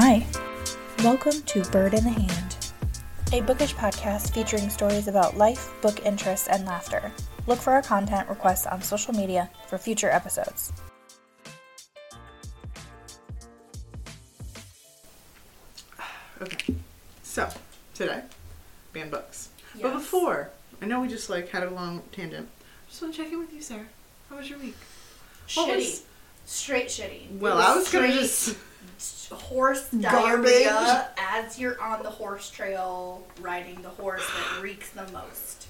Hi, welcome to Bird in the Hand, a bookish podcast featuring stories about life, book interests, and laughter. Look for our content requests on social media for future episodes. Okay. So, today, banned books. But before, I know we just like had a long tangent. Just want to check in with you, Sarah. How was your week? What Shitty. was- Straight shitty. Well, I was gonna just. horse Garbage. diarrhea as you're on the horse trail riding the horse that reeks the most.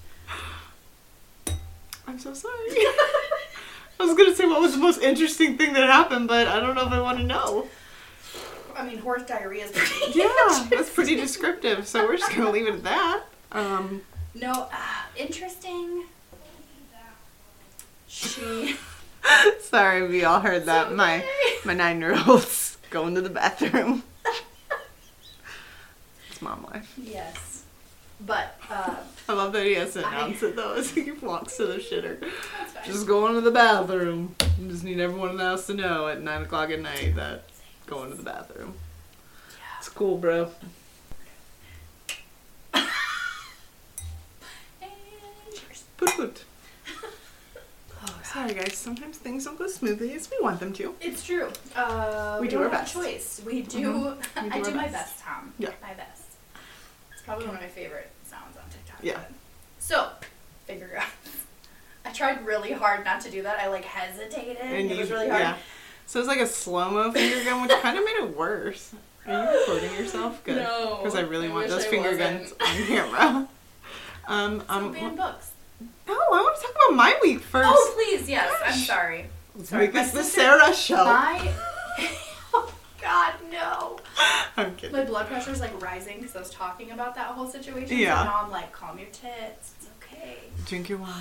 I'm so sorry. I was gonna say what was the most interesting thing that happened, but I don't know if I want to know. I mean, horse diarrhea is pretty. Yeah, that's pretty descriptive. So we're just gonna leave it at that. Um, No, uh, interesting. She. sorry, we all heard that. My okay. my nine year old's going to the bathroom. it's mom life. Yes. But, uh, I love that he has to I- it though as he walks to the shitter. Just going to the bathroom. You just need everyone in the house to know at nine o'clock at night that going to the bathroom. It's cool, bro. And cheers. Sorry guys. Sometimes things don't go smoothly as we want them to. It's true. Uh, We we, do our best. choice. We do. Mhm. We do I do my best. best, Tom. Yeah. My best. It's probably one of my favorite sounds on TikTok. Yeah. So, finger guns. I tried really hard not to do that. I like hesitated. And it you, was really hard. yeah. So it's like a slow mo finger gun, which kind of made it worse. Are you recording yourself? Good. No, Because I really I want those I finger wasn't. guns on camera. Um, So um, ban books. No, I want to talk about my week first. Oh please, yes. I'm sorry. Let's sorry. make this the Sarah show. My. oh God, no. I'm kidding. My blood pressure's like rising because I was talking about that whole situation. Yeah. So now I'm like, calm your tits. It's okay. Drink your wine.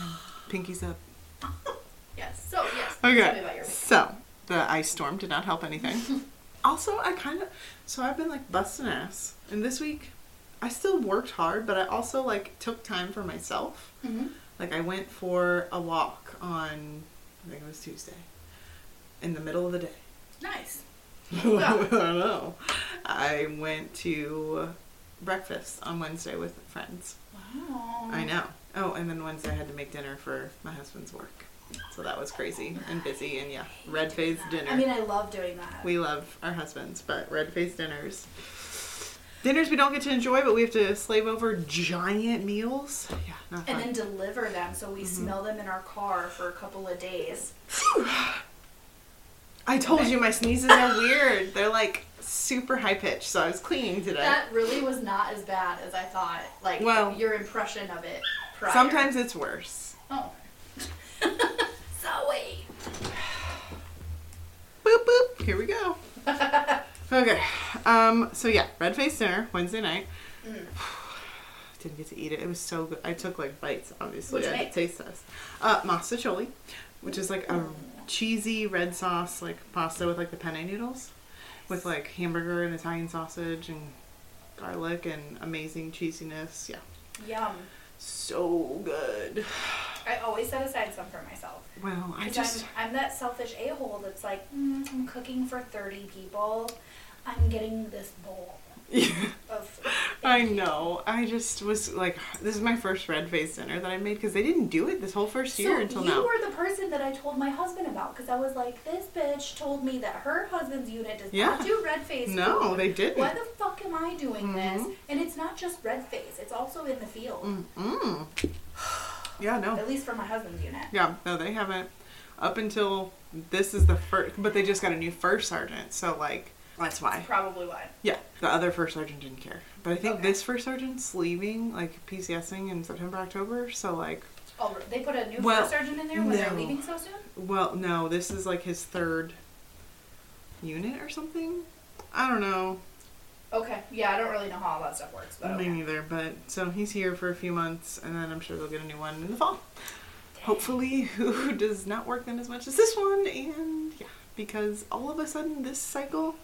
Pinkies up. Yes. So yes. Tell me Okay. about your. So the ice storm did not help anything. also, I kind of so I've been like busting ass, and this week I still worked hard, but I also like took time for myself. Mm-hmm. Like I went for a walk on I think it was Tuesday, in the middle of the day. Nice. I don't know. I went to breakfast on Wednesday with friends. Wow. I know. Oh, and then Wednesday I had to make dinner for my husband's work. So that was crazy and busy and yeah, red faced dinner. I mean, I love doing that. we love our husbands, but red faced dinners. Dinners we don't get to enjoy, but we have to slave over giant meals. Yeah, not and then deliver them so we Mm-hmm. smell them in our car for a couple of days. I told you my sneezes are weird. They're like super high pitched, so I was cleaning today. That really was not as bad as I thought. Like Well- your impression of it. Prior. Sometimes it's worse. Oh. Zoe. Boop boop. Here we go. okay. Um. So yeah, red face dinner Wednesday night. Mm. Didn't get to eat it. It was so good. I took like bites. Obviously, What'd I had to taste test. Uh, mostaccioli, which is like a cheesy red sauce like pasta with like the penne noodles, with like hamburger and Italian sausage and garlic and amazing cheesiness. Yeah, Yum. so good. I always set aside some for myself. Well, I just I'm, I'm that selfish a hole that's like, mm, I'm cooking for 30 people. I'm getting this bowl Yeah. I know. I just was like, this is my first red face dinner that I made because they didn't do it this whole first year so until you now. You were the person that I told my husband about because I was like, this bitch told me that her husband's unit does Yeah. not do red face. No, food. they didn't. Why the fuck am I doing this? Mhm. And it's not just red face; it's also in the field. Mm. Yeah, no. At least for my husband's unit. Yeah, no, they haven't. Up until this is the first, but they just got a new first sergeant, so like that's why. Probably why. Yeah, the other first sergeant didn't care, but I think Okay. this first sergeant's leaving, like PCSing in September, October. So like, Oh, they put a new Well, first sergeant in there when they're leaving so soon. well, no, this is like his third unit or something. I don't know. Okay, yeah, I don't really know how all that stuff works, but Me okay. neither, but so he's here for a few months, and then I'm sure they'll get a new one in the fall. Hopefully, who does not work them as much as this one, and yeah, because all of a sudden this cycle,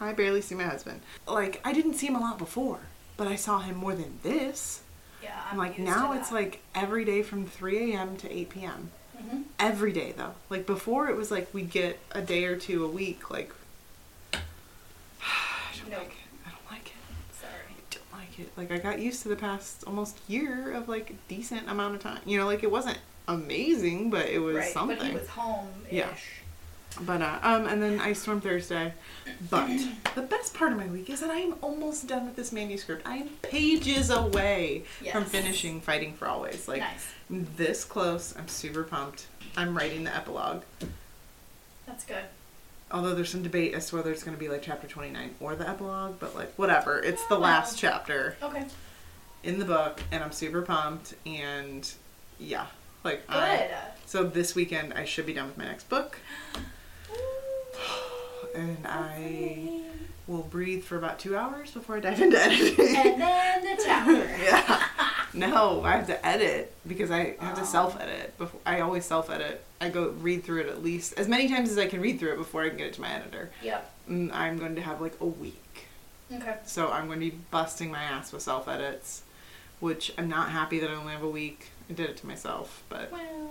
I barely see my husband. Like I didn't see him a lot before, but I saw him more than this. Yeah, I'm like now it's like every day from 3 a.m. to 8 p.m. Mhm. Every day though. Like before, it was like we'd get a day or two a week. Like I don't Nope. like it. I don't like it. Sorry. I don't like it. Like I got used to the past almost year of like decent amount of time. You know, like it wasn't amazing, but it was right, something. but he was home. Yeah. But uh, um, and then Ice Storm Thursday. But the best part of my week is that I am almost done with this manuscript. I am pages away from finishing Fighting for Always. Like nice. this close. I'm super pumped. I'm writing the epilogue. That's good. Although there's some debate as to whether it's going to be like chapter 29 or the epilogue, but like whatever. It's the last chapter Okay. in the book, and I'm super pumped. And yeah, like Good. I, so this weekend I should be done with my next book, and I will breathe for about two hours before I dive into editing. and then the tower. yeah. No, I have to edit because I have to self edit. Before I always self edit. I go read through it at least as many times as I can read through it before I can get it to my editor. Yep. Mm, I'm going to have like a week. Okay. So I'm going to be busting my ass with self edits, which I'm not happy that I only have a week. I did it to myself, but Well,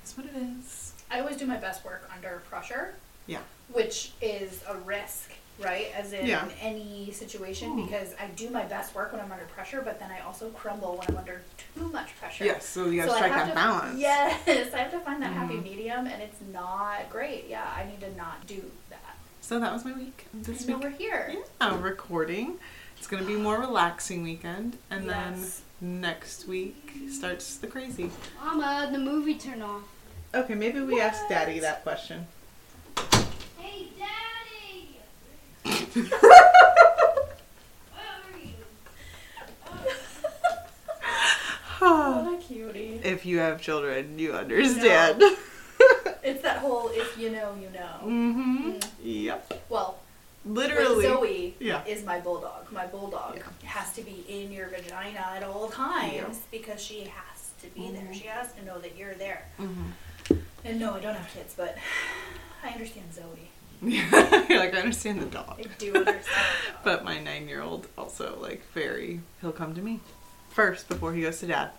that's what it is. I always do my best work under pressure. Yeah. Which is a risk, right? As in Yeah. any situation, Hmm. because I do my best work when I'm under pressure, but then I also crumble when I'm under too much pressure. Yes, so you gotta So strike have that to- balance. Yes, I have to find that happy Mhm. medium, and it's not great. Yeah, I need to not do that. So that was my week. This week, we're here. yeah, recording. It's gonna be more relaxing weekend, and Yes. then next week starts the crazy. Mama, the movie turned off. Okay, maybe we ask Daddy that question. Hey, Daddy! Where are you? What a cutie. if you have children, you understand. It's that whole if you know, you know. mm-hmm. Mm. Yep. Well, Literally. with Zoe Yeah. is my bulldog. My bulldog Yeah. has to be in your vagina at all times Yeah. because she has to be there. Mhm. She has to know that you're there. Mm-hmm. And no, I don't have kids, but I understand Zoe. You're like, I understand the dog. I do understand. But my nine year old also, like, very, he'll come to me first before he goes to dad.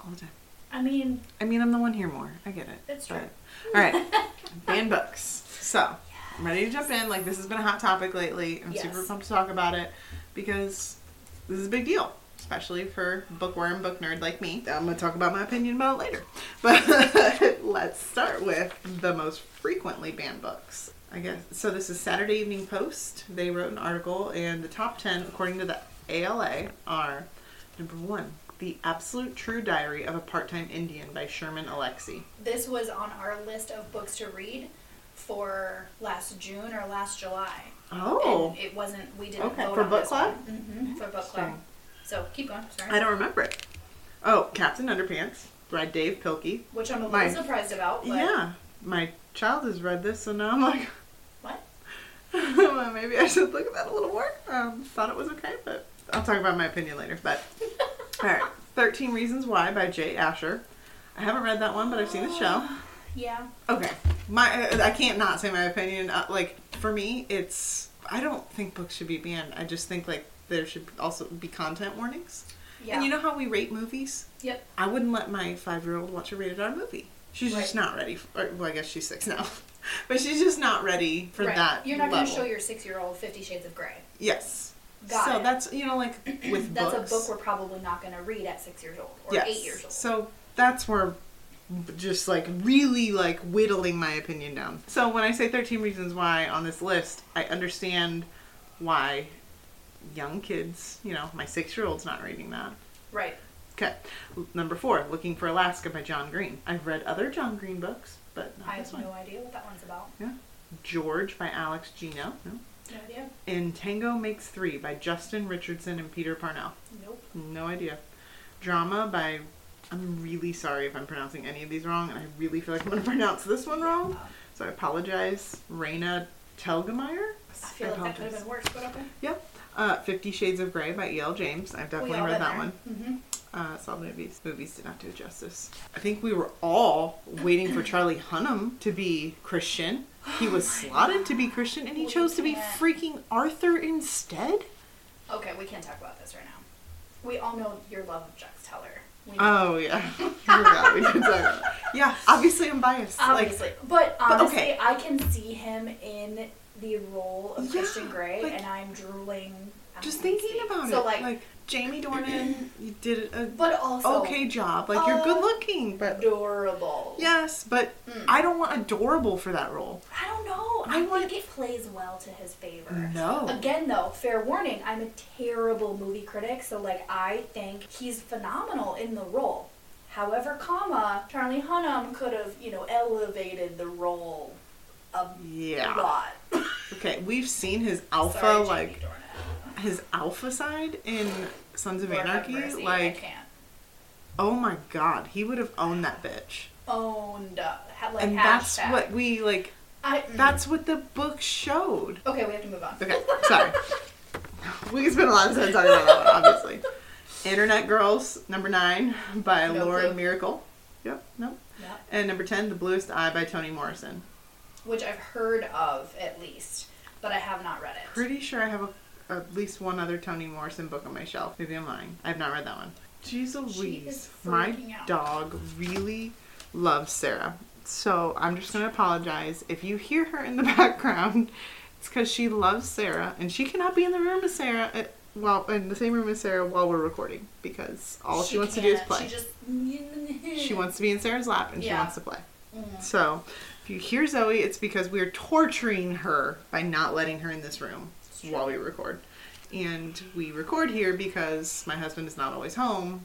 All the time. I mean, I mean, I'm the one here more. I get it. It's true. All right. Banned books. So, I'm ready to jump in. Like, this has been a hot topic lately. I'm super pumped to talk about it because this is a big deal, especially for bookworm, book nerd like me. I'm going to talk about my opinion about it later. But let's start with the most frequently banned books. I guess. So, this is Saturday Evening Post. They wrote an article, and the top 10, according to the ALA, are number one, The Absolute True Diary of a Part Time Indian by Sherman Alexie. this was on our list of books to read for last June or last July. Oh. And it wasn't, we didn't Okay, vote for on book this club? Mm-hmm, for book club. So keep going. Sorry. I don't remember it. Oh, Captain Underpants by Dav Pilkey. Which I'm a little My- surprised about. But Yeah, my child has read this, so now I'm like, What? well, maybe I should look at that a little more. Um, thought it was okay, but I'll talk about my opinion later. But all right, Thirteen Reasons Why by Jay Asher. I haven't read that one, but I've seen the show. Yeah. Okay, my I can't not say my opinion. Uh, like for me, it's I don't think books should be banned. I just think like there should also be content warnings. Yeah. And you know how we rate movies? Yep. I wouldn't let my five year old watch a rated R movie. She's just not ready. For, or, well, I guess she's six now, but she's just not ready for right. that. You're not going to show your six-year-old Fifty Shades of Grey. Yes. Got so it. that's you know like with That's books. a book we're probably not going to read at six years old or yes. eight years old. So that's where just like really like whittling my opinion down. So when I say 13 reasons why on this list, I understand why young kids, you know, my 6-year-old's not reading that. right. Okay. Number 4, Looking for Alaska by John Green. I've read other John Green books, but not I this have one. no idea what that one's about. Yeah. George by Alex Gino. No. No idea. And Tango Makes 3 by Justin Richardson and Peter Parnell. Nope. No idea. Drama by. I'm really sorry if I'm pronouncing any of these wrong, and I really feel like I'm going to pronounce this one wrong. So I apologize. Raina Telgemeier? I feel like that could have been worse, but okay. Yep. Uh, Fifty Shades of Grey by E.L. James. I've definitely read that one. Mm-hmm. Uh, saw the movies. Movies did not do it justice. I think we were all waiting for Charlie Hunnam to be Christian. He was slotted to be Christian, and he We chose to be freaking Arthur instead. Okay, we can't talk about this right now. We all know your love of Jax Teller. Oh yeah, forgot we did talk about. Yeah, obviously I'm biased. Obviously, but but honestly, okay. I can see him in the role of Yeah, Christian Grey, like- and I'm drooling. Just thinking speak. about so, it. like, like Jamie Dornan, you did a but also okay job. Like you're good uh, looking, but adorable. yes, but Mm. I don't want adorable for that role. I don't know. I I, want- think it plays well to his favor. No. Again, though, fair warning, I'm a terrible movie critic, so like I think he's phenomenal in the role. However, comma Charlie Hunnam could have, you know, elevated the role a Yeah. lot. Okay, we've seen his alpha Sorry, like Dornan. his alpha side in Sons of Lord Anarchy. mercy, I like, can't. oh my god, he would have owned that bitch. owned up. Like and that's what we like. I, mm. That's what the book showed. okay. We have to move on. Okay, sorry. we can spend a lot of time talking about that one, obviously. Internet Girls, number nine by No Lauren. Myracle. Yep, nope. Yeah. And number ten, The Bluest Eye by Toni Morrison. Which I've heard of at least, but I have not read it. Pretty sure I have a, at least one other Toni Morrison book on my shelf. Maybe I'm lying. I have not read that one. Jeez She Louise. is My out. dog really loves Sarah. So I'm just going to apologize. If you hear her in the background, it's because she loves Sarah and she cannot be in the room with Sarah. At, well, in the same room as Sarah while we're recording because all she, wants to do is play. She just. She wants to be in Sarah's lap and she wants to play. Mm. So, if you hear Zoe, it's because we're torturing her by not letting her in this room while we record. And we record here because my husband is not always home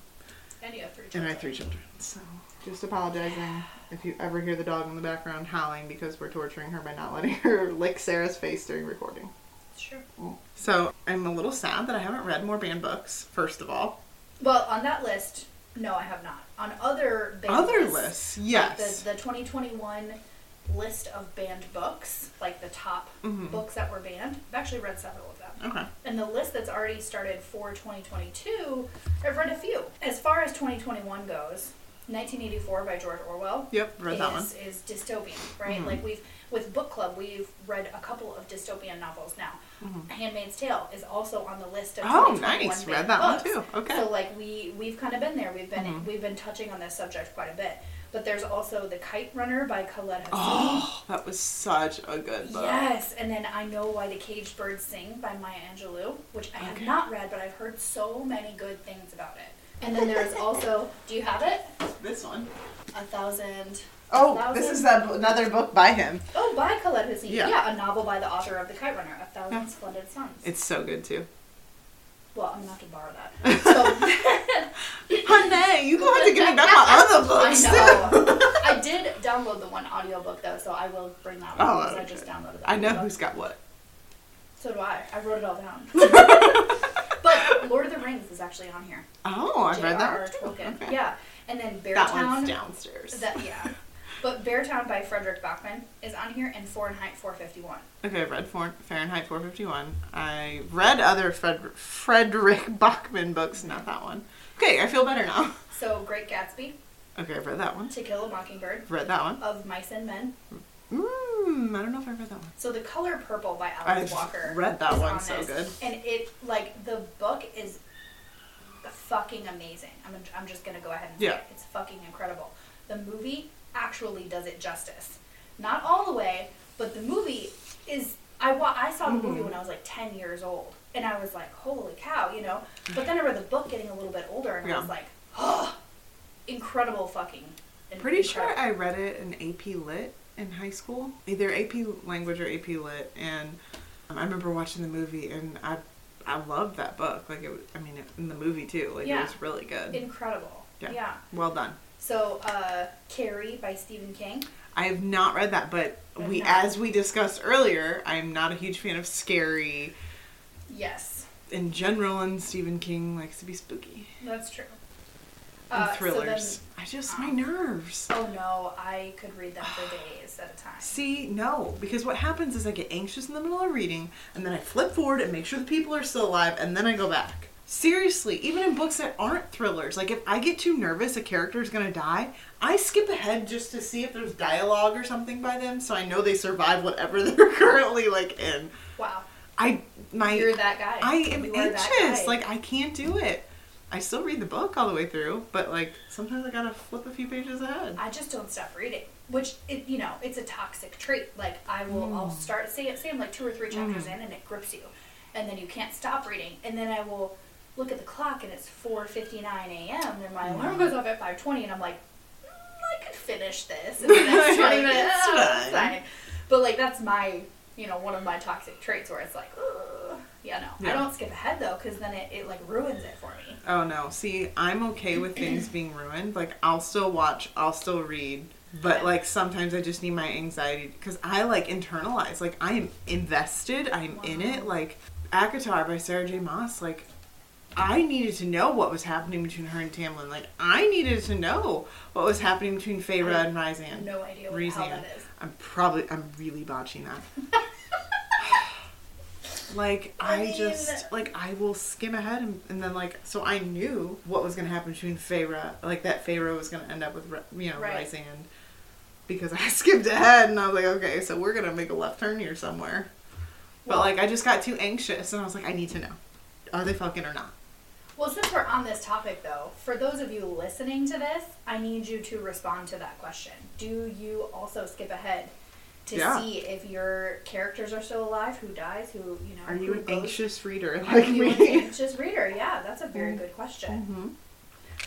And you have three and children. I have three children. So, just apologizing if you ever hear the dog in the background howling because we're torturing her by not letting her lick Sarah's face during recording. Sure. Mm. So, I'm a little sad that I haven't read more band books, first of all. Well, on that list, no, I have not. On other band Other lists, lists, like yes. the, the 2021 list of banned books, like the top Mhm. books that were banned, I've actually read several of them. Okay. And the list that's already started for 2022, I've read a few. As far as 2021 goes, 1984 by George Orwell Yep, read is, that one. is dystopian, right? Mhm. Like we've with book club, we've read a couple of dystopian novels now. Mhm. *Handmaid's Tale* is also on the list of Oh, nice. Read that one books. too. Okay. So like we we've kind of been there. We've been Mhm. we've been touching on this subject quite a bit. But there's also *The Kite Runner* by Khaled Hosseini. Oh, that was such a good book. Yes, and then I Know Why the Caged Birds Sing by Maya Angelou, which I have Okay. not read, but I've heard so many good things about it. And then there's also, do you have it? This one. A Thousand. Oh, Thousand- this is a, another book by him. Oh, by Khaled Hosseini. Yeah. Yeah. a novel by the author of The Kite Runner, A Thousand Yeah. Splendid Suns. It's so good too. Well, I'm gonna have to borrow that. So, Honey, you gonna have to give me back my other books. I know. I did download the one audiobook though, so I will bring that one Oh, because I just downloaded that. I know audiobook. who's got what. So do I. I wrote it all down. but Lord of the Rings is actually on here. Oh, I've read that J.R.R. one too. Tolkien. Okay. Yeah, and then That one's downstairs. That yeah, but Beartown by Fredrik Backman is on here, and Fahrenheit 451. Okay, I've read Fahrenheit 451. I read other Fred- Fredrik Backman books, not that one. Okay, I feel better now. So Great Gatsby, Okay, I've read that one. To Kill a Mockingbird, read that one. Of Mice and Men. Mmm, I don't know if I read that one. So The Color Purple by Alice I've Walker. read that one, on so this. good. And it like the book is fucking amazing. I'm I'm just gonna go ahead and say Yeah. it. It's fucking incredible. The movie actually does it justice. Not all the way, but the movie is. I wa- I saw the movie Mhm. when I was like 10 years old, and I was like, holy cow, you know. But then I read the book getting a little bit older, and I was like, oh, incredible fucking. in- Pretty sure. I read it in AP Lit in high school, either AP Language or AP Lit, and um, I remember watching the movie and I I loved that book. Like it, was, I mean, it, in the movie too. Like Yeah. it was really good. incredible. Yeah. yeah. well done. So, uh, Carrie by Stephen King. I have not read that, but I've we, not. as we discussed earlier, I'm not a huge fan of scary Yes, in general, and Stephen King likes to be spooky that's true. and Uh, so thrillers. I just my nerves. Oh no, I could read them for days at a time. See, no, because what happens is I get anxious in the middle of reading, and then I flip forward and make sure the people are still alive, and then I go back. Seriously, even in books that aren't thrillers, like if I get too nervous a character is gonna die, I skip ahead just to see if there's dialogue or something by them, so I know they survive whatever they're currently like in. Wow, I my you're that guy. I am You anxious. Like I can't do it. I still read the book all the way through, but like sometimes I gotta flip a few pages ahead. I just don't stop reading, which it you know it's a toxic trait. Like I will, I'll mm. start say say I'm like two or three chapters mm. in, and it grips you, and then you can't stop reading, and then I will look at the clock and it's 4:59 a.m. and my alarm goes off at 5:20, and I'm like, mm, I could finish this in the next 20 minutes. It's fine. fine. But like that's my you know one of my toxic traits where it's like, Ugh. yeah no, I don't skip ahead though because then it, it like ruins it for me. Oh no, see, I'm okay with things being ruined. Like I'll still watch, I'll still read, but like sometimes I just need my anxiety because I like internalize. Like I am invested, I'm in it. Like ACOTAR by Sarah J. Maas. Like I needed to know what was happening between her and Tamlin. Like I needed to know what was happening between Feyre and Ryzan. No idea what, that is. I'm probably I'm really botching that. like I I, mean- just like I will skim ahead and, and then like so I knew what was gonna happen between Feyre like that Feyre was gonna end up with you know Right. Ryzan because I skipped ahead and I was like okay so we're gonna make a left turn here somewhere but Well- like I just got too anxious and I was like I need to know are they fucking or not Well, since we're on this topic, though, for those of you listening to this, I need you to respond to that question. Do you also skip ahead to Yeah. see if your characters are still alive, who dies, who you know? are you an goes- anxious reader Are like you an me anxious reader? Yeah, that's a very good question.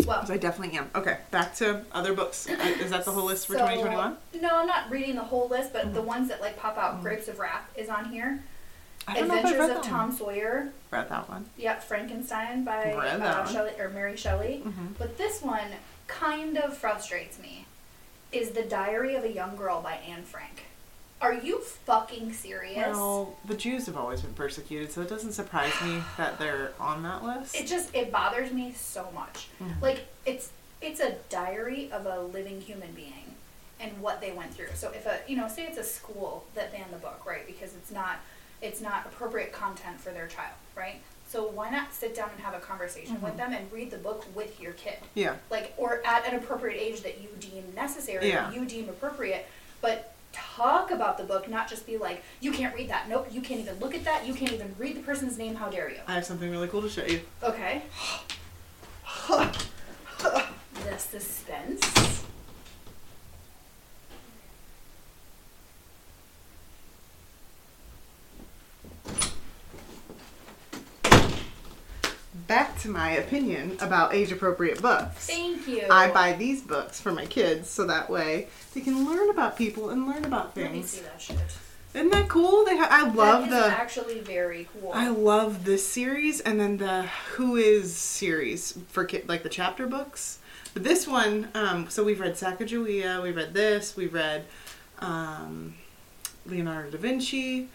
Mhm. Well, I definitely am okay back to other books is that the whole list for so- 2021 No, I'm not reading the whole list, but Mm-hmm. the ones that like pop out. Grapes of Wrath is on here. Adventures of Tom one. Sawyer. read that one Yep, Frankenstein by uh. Shelley or Mary Shelley. Mhm. But this one kind of frustrates me. Is The Diary of a Young Girl by Anne Frank. Are you fucking serious? Well, the Jews have always been persecuted, so it doesn't surprise me that they're on that list. It just it bothers me so much. Mhm. Like it's it's a diary of a living human being and what they went through. So if a you know, say it's a school that banned the book, right? Because it's not it's not appropriate content for their child, right? So why not sit down and have a conversation with mm-hmm. them and read the book with your kid? yeah, like or at an appropriate age that you deem necessary Yeah. you deem appropriate but talk about the book not just be like you can't read that nope you can't even look at that you can't even read the person's name how dare you I have something really cool to show you. okay the suspense Back to my opinion about age-appropriate books. thank you I buy these books for my kids so that way they can learn about people and learn about let me things. see that shit Isn't that cool? They ha- I love the actually very cool I love this series and then the Who Is series for ki- like the chapter books. But this one, um, so we've read Sacagawea, we read this, we read um, Leonardo da Vinci.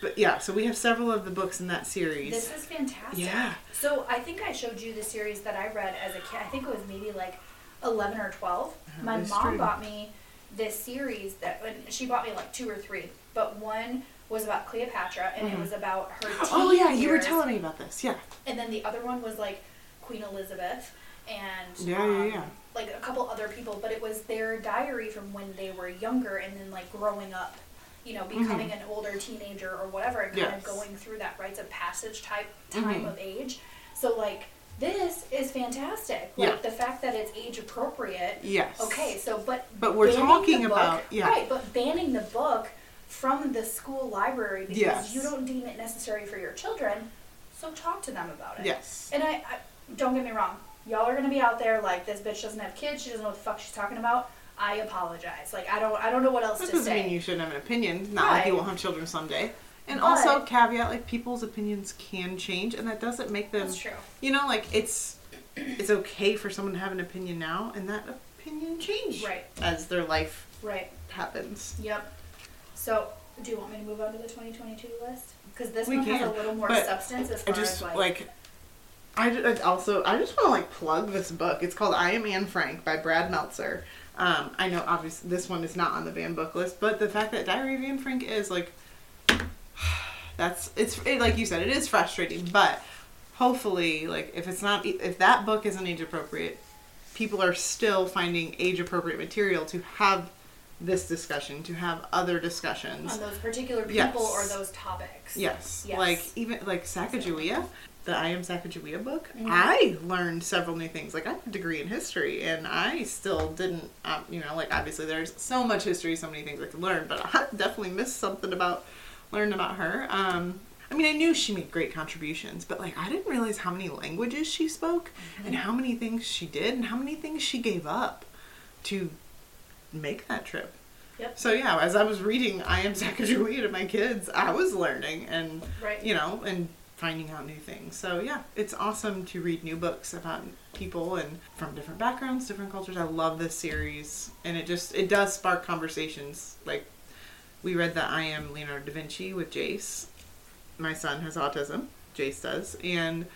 But yeah, so we have several of the books in that series. This is fantastic. Yeah. So I think I showed you the series that I read as a kid. I think it was maybe like eleven or twelve. Uh-huh, My mom true. bought me this series that and she bought me like two or three, but one was about Cleopatra and it was about her. Oh yeah, you were telling me about this. Yeah. And then the other one was like Queen Elizabeth and Yeah, yeah, um, yeah. like a couple other people, but it was their diary from when they were younger and then like growing up, you know, becoming an older teenager or whatever, and kind Mm-hmm. Yes. of going through that rites of passage type time Mhm. of age. So like this is fantastic. Yeah. The fact that it's age appropriate. Yes. Okay, so but But we're talking book- about- yeah. right, but banning the book from the school library because Yes. you don't deem it necessary for your children. So talk to them about it. Yes. And I, I don't get me wrong, y'all are gonna be out there like this bitch doesn't have kids, she doesn't know what the fuck she's talking about. I apologize. Like I don't I don't know what else That to doesn't say. mean you shouldn't have an opinion. Not like you won't have children someday. And But- also caveat like people's opinions can change and that doesn't make them That's true. you know, like it's it's okay for someone to have an opinion now and that opinion change Right. as their life Right. happens. Yep. So do you want me to move on to the 2022 list? Because this We one has can, a little more but substance as I far just as like, like I ju- I also I just want to like plug this book. It's called I Am Anne Frank by Brad Meltzer. Um, I know obviously this one is not on the banned book list, but the fact that Diary of Anne Frank is like that's it's it, like you said it is frustrating, but hopefully like if it's not if that book isn't age appropriate, people are still finding age appropriate material to have this discussion, to have other discussions. on those particular people Yes. or those topics. Yes. Yes. Like even like Sacagawea, the I Am Sacagawea book, Mhm. I learned several new things. Like I have a degree in history, and I still didn't, um, you know, like obviously there's so much history, so many things I could learn, but I definitely missed something about learning about her. Um, I mean, I knew she made great contributions, but like I didn't realize how many languages she spoke, and how many things she did, and how many things she gave up to make that trip. Yep. So yeah, as I was reading I Am Sacagawea to my kids, I was learning and Right. you know and finding out new things. So yeah, it's awesome to read new books about people and from different backgrounds, different cultures. I love this series, and it just it does spark conversations. Like we read the I Am Leonardo da Vinci with Jace. My son has autism. Jace does, and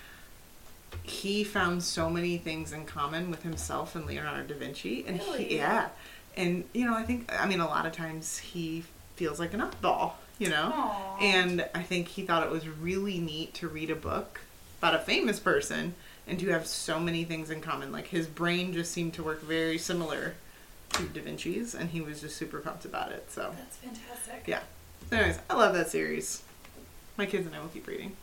he found so many things in common with himself and Leonardo da Vinci, and Really? he, yeah, and you know I think I mean a lot of times he feels like an oddball, you know, Aw. and I think he thought it was really neat to read a book about a famous person and to have so many things in common. Like his brain just seemed to work very similar to Da Vinci's, and he was just super pumped about it. So That's fantastic. yeah. Anyways, I love that series. My kids and I will keep reading.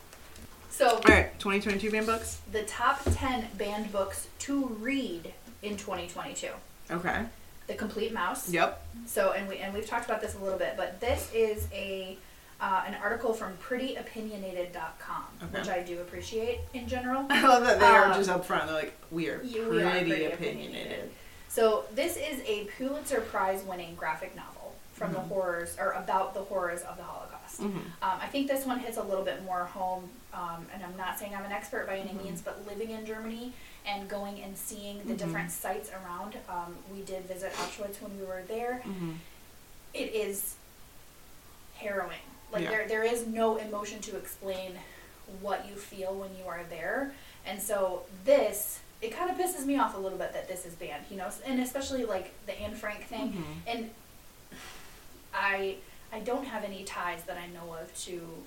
So All right, 2022 banned books. the top 10 banned books to read in 2022. Okay. The Complete Maus. Yep. So, and we and we've talked about this a little bit, but this is a uh, an article from prettyopinionated.com, Okay. which I do appreciate in general. I love that they are Um, just up front. They're like, we are pretty, we are pretty opinionated. opinionated. So, this is a Pulitzer Prize winning graphic novel from the Mhm. horrors or about the horrors of the Holocaust. Mhm. Um, I think this one hits a little bit more home, um, and I'm not saying I'm an expert by any Mhm. means, but living in Germany and going and seeing the Mhm. different sites around. Um, we did visit Auschwitz when we were there. Mhm. It is harrowing. Like Yeah. there, there is no emotion to explain what you feel when you are there, and so this. It kind of pisses me off a little bit that this is banned, you know, and especially like the Anne Frank thing. Mhm. And I I don't have any ties that I know of to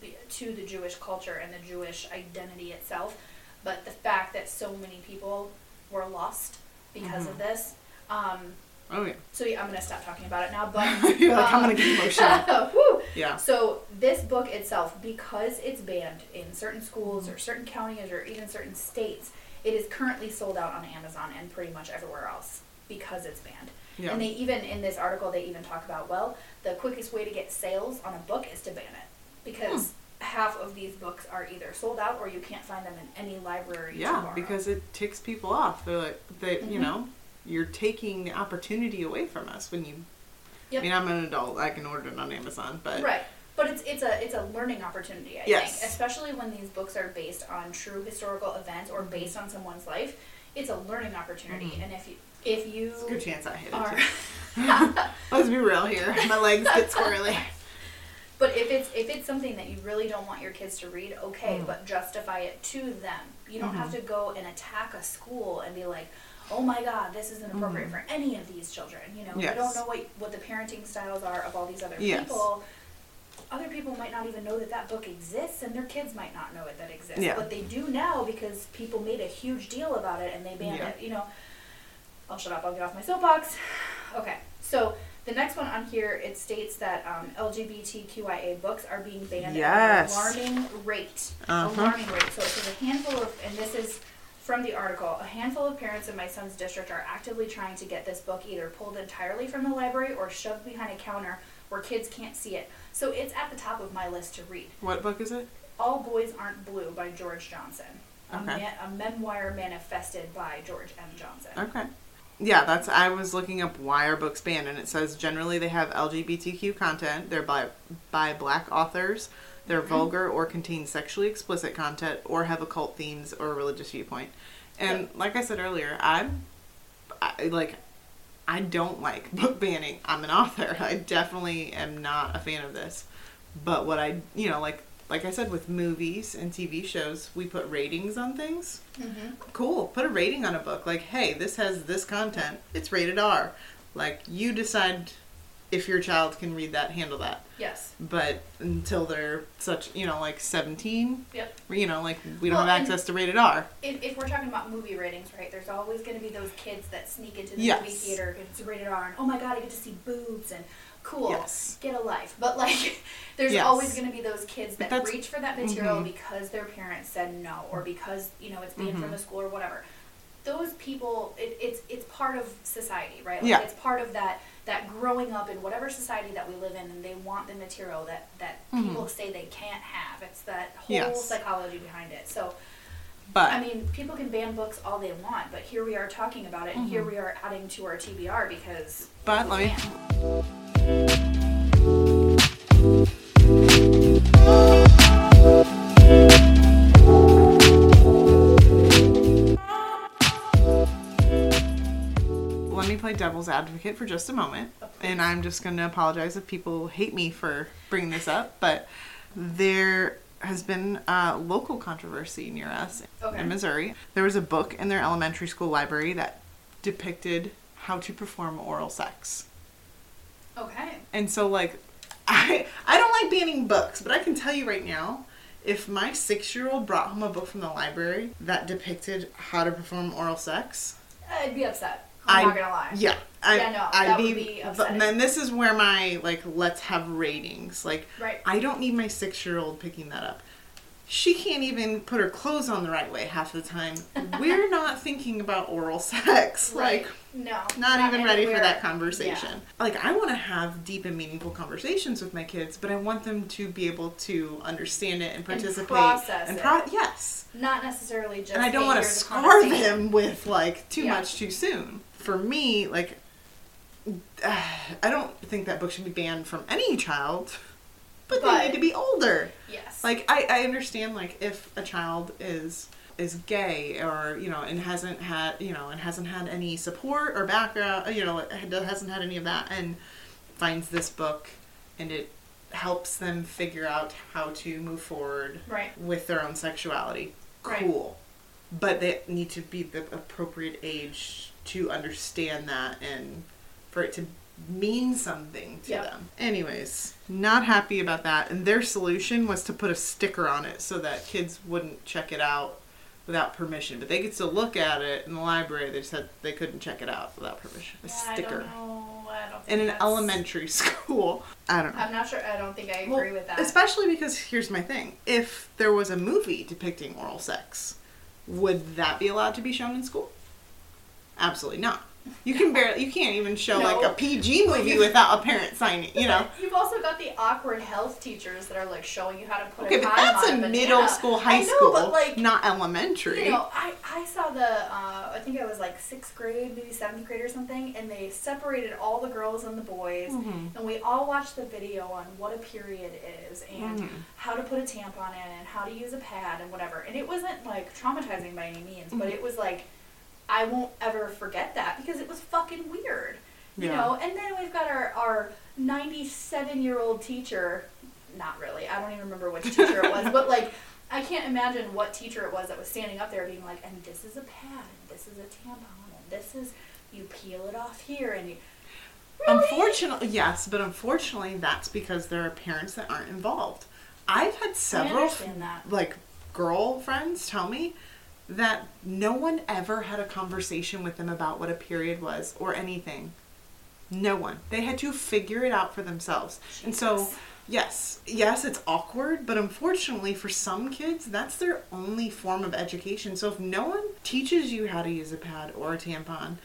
be- to the Jewish culture and the Jewish identity itself, but the fact that so many people were lost because of Mhm. this. Um, Oh yeah. so yeah, I'm gonna stop talking about it now. But You're like, I'm um, gonna get emotional. Whew. Yeah. So this book itself, because it's banned in certain schools or certain counties or even certain states, it is currently sold out on Amazon and pretty much everywhere else because it's banned. Yeah. And they even in this article they even talk about well, the quickest way to get sales on a book is to ban it because half of these books are either sold out or you can't find them in any library. Yeah, tomorrow. because it ticks people off. They're like, they, you Mhm. know, you're taking the opportunity away from us when you. Yep. I mean, I'm an adult. I can order it on Amazon, but Right. But it's it's a it's a learning opportunity, I Yes. think. Especially when these books are based on true historical events or based on someone's life. It's a learning opportunity. Mhm. And if you if you it's a good chance I hit it. Too. Let's be real here. My legs get squirrely. but if it's if it's something that you really don't want your kids to read, okay, Mhm. but justify it to them. You don't have Mhm. to go and attack a school and be like, Oh my god, this isn't appropriate Mhm. for any of these children. You know, Yes. you don't know what what the parenting styles are of all these other Yes. people. other people might not even know that that book exists and their kids might not know it that exists Yeah. but they do now because people made a huge deal about it and they banned Yeah. it you know i'll shut up i'll get off my soapbox okay so the next one on here it states that um, lgbtqia books are being banned Yes. at an alarming rate Uh-huh. alarming rate so it says a handful of and this is from the article, a handful of parents in my son's district are actively trying to get this book either pulled entirely from the library or shoved behind a counter where kids can't see it. So it's at the top of my list to read. What book is it? All Boys Aren't Blue by George Johnson. A, Okay. a memoir manifested by George M. Johnson. Okay. Yeah, that's. I was looking up why are books banned, and it says generally they have LGBTQ content. They're by by black authors. They're Mhm. vulgar or contain sexually explicit content, or have occult themes or a religious viewpoint. And like I said earlier, I'm I, like I don't like book banning. I'm an author. I definitely am not a fan of this. But what I, you know, like like I said with movies and TV shows, we put ratings on things Mm-hmm. cool put a rating on a book like hey this has this content it's rated r like you decide if your child can read that handle that Yes. but until they're such you know like 17 Yep. you know like we don't Well, have access to rated r If, if we're talking about movie ratings, right, there's always going to be those kids that sneak into the Yes. movie theater and it's rated R and oh my god, I get to see boobs and cool. Yes. Get a life. But like there's Yes. always going to be those kids that reach for that material Mhm. because their parents said no or because, you know, it's banned Mhm. from the school or whatever. Those people it, it's it's part of society, right? Like Yeah. it's part of that that growing up in whatever society that we live in and they want the material that that Mhm. people say they can't have. It's that whole Yes. psychology behind it. So But I mean, people can ban books all they want, but here we are talking about it, and here Mhm. we are adding to our TBR because. But let me- let me play devil's advocate for just a moment. And I'm just going to apologize if people hate me for bringing this up, but there has been a local controversy near us Okay. in Missouri. There was a book in their elementary school library that depicted how to perform oral sex. Okay. And so like I I don't like banning books, but I can tell you right now, if my 6-year-old brought home a book from the library that depicted how to perform oral sex, I'd be upset. I'm not gonna lie. Yeah, I, Yeah, no, I'd that be. would be upsetting. then this is where my like let's have ratings. Like Right. I don't need my six year old picking that up. She can't even put her clothes on the right way half the time. We're not thinking about oral sex. Right. Like no. not, even ready for that conversation. Like I want to have deep and meaningful conversations with my kids, but I want them to be able to understand it and participate process and it. yes. Not necessarily just. and I don't want to scar them with like too Yeah. much too soon. For me, like I don't think that book should be banned from any child, but, But- they need to be older. Yes. Like I, I understand like if a child is is gay or you know and hasn't had you know and hasn't had any support or background you know hasn't had any of that and finds this book and it helps them figure out how to move forward Right. with their own sexuality Right. cool but they need to be the appropriate age to understand that and for it to mean something to Yep. them anyways not happy about that and their solution was to put a sticker on it so that kids wouldn't check it out without permission but they could still look at it in the library they just said they couldn't check it out without permission a Yeah, I sticker don't know. I don't in an that's- elementary school i don't know I'm not sure. I don't think I agree well, with that. Especially because here's my thing: if there was a movie depicting oral sex, would that be allowed to be shown in school? Absolutely not. You can barely, you can't even show No. like a PG movie without a parent signing. You know. You've also got the awkward health teachers that are like showing you how to put Okay, a but that's a banana. middle school, high I know, school, but like not elementary. You know, I, I saw the, uh, I think I was like sixth grade, maybe seventh grade or something, and they separated all the girls and the boys, Mhm. and we all watched the video on what a period is and Mhm. how to put a tampon in and how to use a pad and whatever. And it wasn't like traumatizing by any means, but Mhm. it was like, I won't ever forget that because it was fucking weird. You Yeah. know, and then we've got our, our 97 year old teacher, not really, I don't even remember which teacher it was, but like, I can't imagine what teacher it was that was standing up there being like, and this is a pad, and this is a tampon, and this is, you peel it off here, and you. Really? Unfortunately, yes, but unfortunately, that's because there are parents that aren't involved. I've had several like girlfriends tell me that no one ever had a conversation with them about what a period was or anything. No one. They had to figure it out for themselves. And so, yes, yes, it's awkward, but unfortunately for some kids, that's their only form of education. So if no one teaches you how to use a pad or a tampon,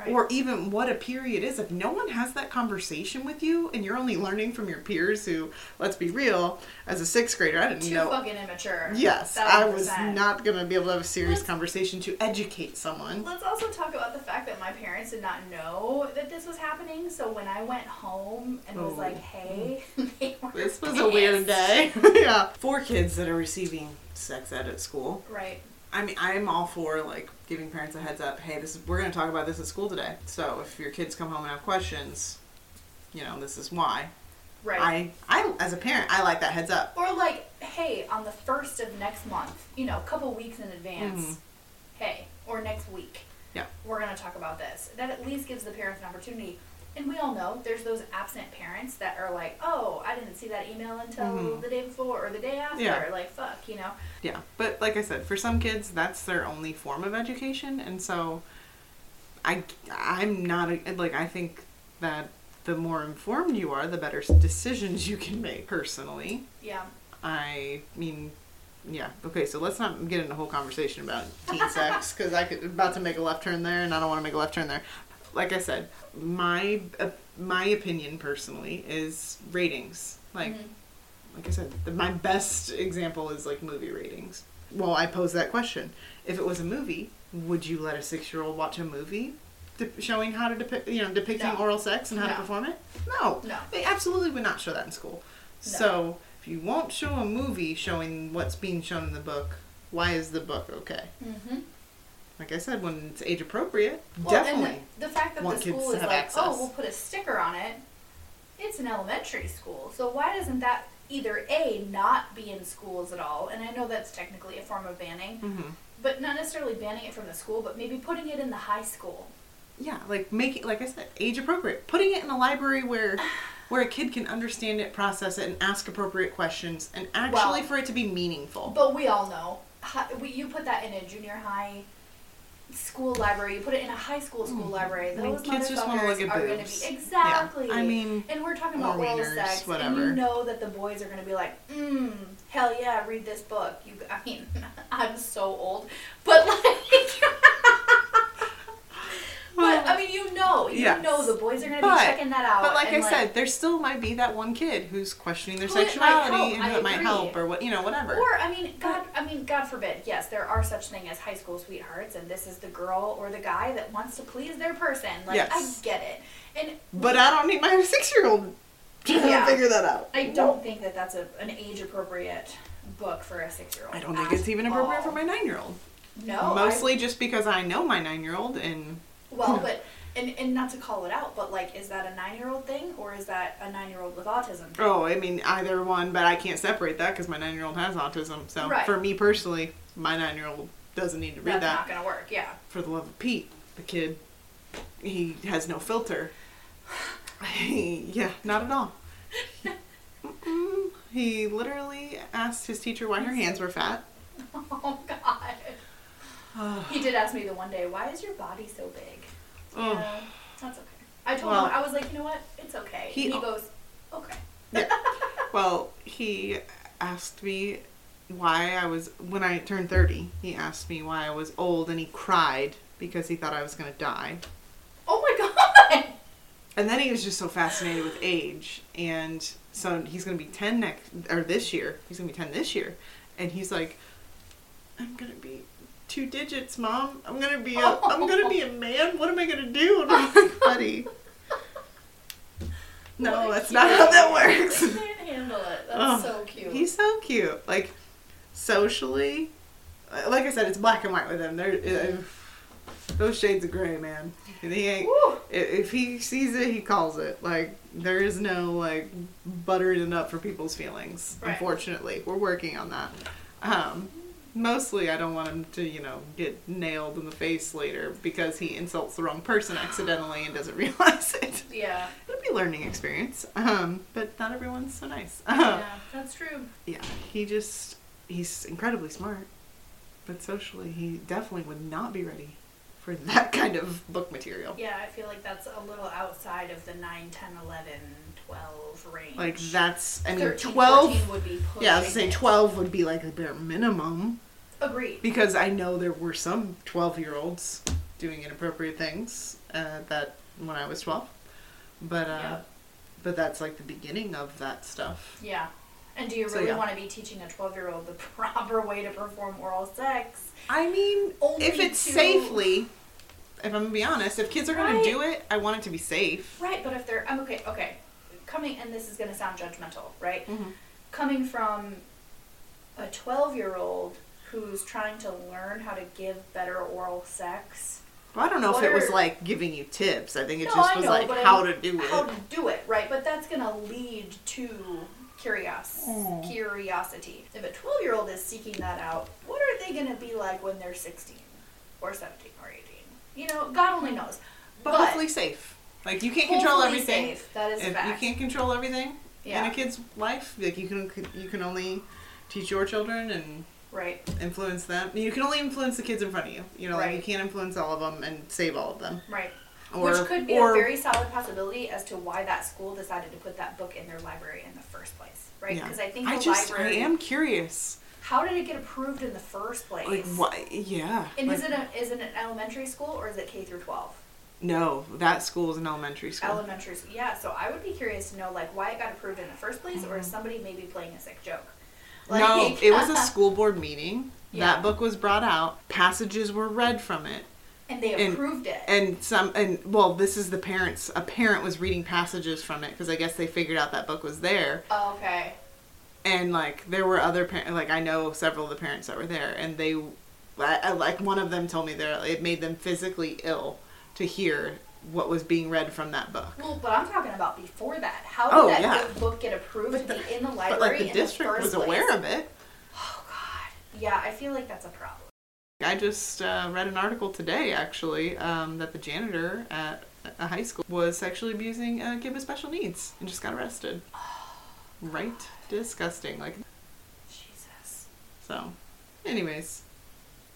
Right. or even what a period is, if no one has that conversation with you and you're only learning from your peers who, let's be real, as a sixth grader, I didn't know. Too know. fucking immature. Yes, I was not going to be able to have a serious Let's- conversation to educate someone. Let's also talk about the fact that my parents did not know that this was happening. So when I went home and was Oh. like, "Hey," they were This was a weird day. pissed. yeah. For kids that are receiving sex ed at school, Right. I mean, I'm all for like giving parents a heads up. Hey, this is we're going to talk about this at school today. So if your kids come home and have questions, you know, this is why. Right. I, I, as a parent, I like that heads up. Or like, hey, on the first of next month, you know, a couple weeks in advance, Mhm. hey, or next week, Yeah. we're gonna talk about this. That at least gives the parents an opportunity. And we all know there's those absent parents that are like, oh, I didn't see that email until Mhm. the day before or the day after. Yeah. Like, fuck, you know. Yeah, but like I said, for some kids, that's their only form of education, and so I, I'm not a, like I think that the more informed you are, the better decisions you can make personally. Yeah. I mean, yeah. Okay, so let's not get into a whole conversation about teen sex because I could about to make a left turn there, and I don't want to make a left turn there. Like I said, my uh, my opinion personally is ratings. Like, Mhm. like I said, the, my best example is like movie ratings. Well, I pose that question: If it was a movie, would you let a six-year-old watch a movie de- showing how to depict, you know, depicting No. oral sex and how No. to perform it? No, No. they absolutely would not show that in school. So if you won't show a movie showing what's being shown in the book, why is the book okay? Mm-hmm. Like I said, when it's age appropriate, Well, definitely. The, the fact that the school is like, access. oh, we'll put a sticker on it. It's an elementary school, so why doesn't that either a not be in schools at all? And I know that's technically a form of banning, hmm but not necessarily banning it from the school, but maybe putting it in the high school. Yeah, like making, like I said, age appropriate. Putting it in a library where, where a kid can understand it, process it, and ask appropriate questions, and actually Well- for it to be meaningful. But we all know, you put that in a junior high school library, you put it in a high school school library. I mean, Those kids just wanna motherfuckers look at are going to boobs. be Yeah, exactly. I mean, and we're talking about oral wieners, sex, and you know that the boys are going to be like, mm, hell yeah, read this book. You, I mean, I'm so old, but like. But I mean, you know, you Yes. know, the boys are gonna be checking that out. But like I said, there still might be that one kid who's questioning their sexuality and I who it might help or what you know whatever. Or I mean, God, I mean, God forbid. Yes, there are such thing as high school sweethearts, and this is the girl or the guy that wants to please their person. Like Yes. I get it, and but I don't need my six year old to Yeah. figure that out. I don't think that that's a, an age appropriate book for a six year old. I don't think it's even appropriate for my nine year old. no. I- Mostly just because I know my nine year old and well, but and and not to call it out, but like, is that a nine year old thing or is that a nine year old with autism? thing? oh, I mean either one, but I can't separate that because my nine year old has autism. So Right. for me personally, my nine year old doesn't need to read That's that. not gonna work. Yeah. For the love of Pete, the kid, he has no filter. Yeah, not at all. Mm-mm. He literally asked his teacher why her hands were fat. Oh God. He did ask me the one day, "Why is your body so big?" Oh. Yeah, that's okay. I told Well- him I was like, you know what? It's okay. He- and he goes, okay. Yeah. well, he asked me why I was when I turned 30. He asked me why I was old and he cried because he thought I was going to die. Oh my god. And then he was just so fascinated with age and so he's going to be 10 next or this year. He's going to be 10 this year. And he's like I'm going to be two digits, mom. I'm to be a I'm going to be a man. What am I to do? And I'm like, buddy. No, What that's cute- not how that works. I can't handle it. That's Oh, so cute. He's so cute. Like socially, like I said, it's black and white with him. There, uh, those shades of gray, man. And He ain't. Woo. If he sees it, he calls it. Like there is no like buttering it up for people's feelings. Right. Unfortunately, we're working on that. Um, mostly, I don't want him to, you know, get nailed in the face later because he insults the wrong person accidentally and doesn't realize it. Yeah. It'll be a learning experience. Um, but not everyone's so nice. Yeah, that's true. Yeah, he just he's incredibly smart, but socially he definitely would not be ready for that kind of book material. Yeah, I feel like that's a little outside of the 9, 10, 11, 12 range. Like that's I mean 13, 12 would be Yeah, I was saying. 12 would be like the bare minimum Agreed. because I know there were some 12-year-olds doing inappropriate things uh, that when I was 12. But uh Yeah. but that's like the beginning of that stuff. Yeah. And do you So, really yeah. want to be teaching a 12 year old the proper way to perform oral sex? I mean, Only if it's to- safely, if I'm gonna be honest, if kids are gonna do it, I want it to be safe. Right, but if they're I'm okay, okay. Coming and this is gonna sound judgmental, right? Mhm. Coming from a twelve year old who's trying to learn how to give better oral sex. Well, I don't know What if it was like giving you tips. I think it No, just was know, like but how to do it. How to do it, right? But that's gonna lead to curios Mm. curiosity. If a twelve year old is seeking that out, what are they gonna be like when they're sixteen or seventeen or eighteen? You know, God only knows. but, hopefully safe. Like you can't control hopefully everything. safe. That is If fact. you can't control everything Yeah. in a kid's life, like you can you can only teach your children and Right. influence them. You can only influence the kids in front of you. You know, like you can't influence all of them and save all of them. Right. Or, Which could be or, a very solid possibility as to why that school decided to put that book in their library in the first place, right? yeah. Because I think I the just library. I am curious. How did it get approved in the first place? Like why? Yeah. And like, is it a, is it an elementary school or is it K through twelve? No? That school is an elementary school. Elementary school. Yeah. So I would be curious to know like why it got approved in the first place, or is somebody maybe playing a sick joke? Mm-hmm. no, Like- it was a school board meeting. Yeah. That book was brought out. Passages were read from it. and they and- approved it. and some and well this is the parents a parent was reading passages from it because i guess they figured out that book was there oh, okay. and like there were other parents like i know several of the parents that were there and they I, I- like one of them told me that it made them physically ill to hear what was being read from that book Well, but I'm talking about before that. How did Oh, that yeah. book get approved But to be in the but library like the in district the was first aware place? of it Oh God. Yeah, I feel like that's a problem. i just uh, read an article today actually um, that the janitor at a high school was sexually abusing a kid with special needs and just got arrested right disgusting like Jesus. So, anyways,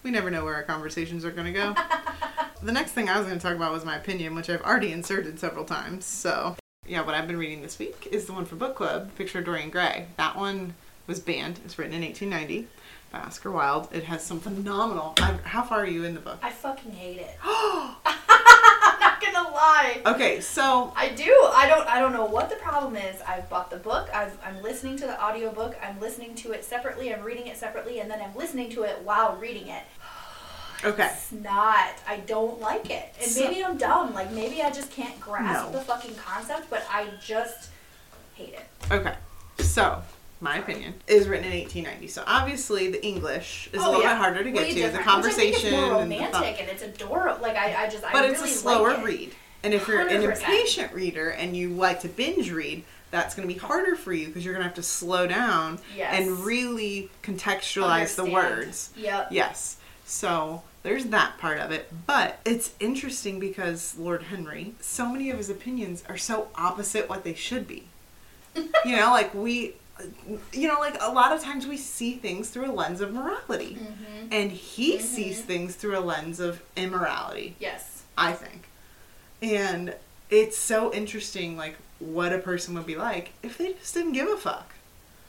we never know where our conversations are going to go. the next thing I was going to talk about was my opinion, which I've already inserted several times. So, yeah, what I've been reading this week is the one for book club, Picture of Dorian Gray. That one was banned. It's written in 1890 by Oscar Wilde. It has some phenomenal. I, how far are you in the book? I fucking hate it. Gonna lie. okay, so I do. I don't. I don't know what the problem is. I've bought the book. I've, I'm listening to the audiobook. I'm listening to it separately. I'm reading it separately, and then I'm listening to it while reading it. okay, It's not. I don't like it. And So- maybe I'm dumb. Like maybe I just can't grasp No. the fucking concept. But I just hate it. okay. So, my opinion is written in 1890. So obviously the English is a Oh, little yeah. bit harder to get Way to. The different. Think conversation is more and the romantic, and it's adorable. Like I, I just, but I it's really a slower like read. And if you're an 100%. impatient reader and you like to binge read, that's going to be harder for you because you're going to have to slow down Yes. and really contextualize the words. Yep. Yes. So there's that part of it. But it's interesting because Lord Henry, so many of his opinions are so opposite what they should be. you know, like we, you know, like a lot of times we see things through a lens of morality. Mm-hmm. And he sees things through a lens of immorality. Yes. I think. And it's so interesting, like, what a person would be like if they just didn't give a fuck.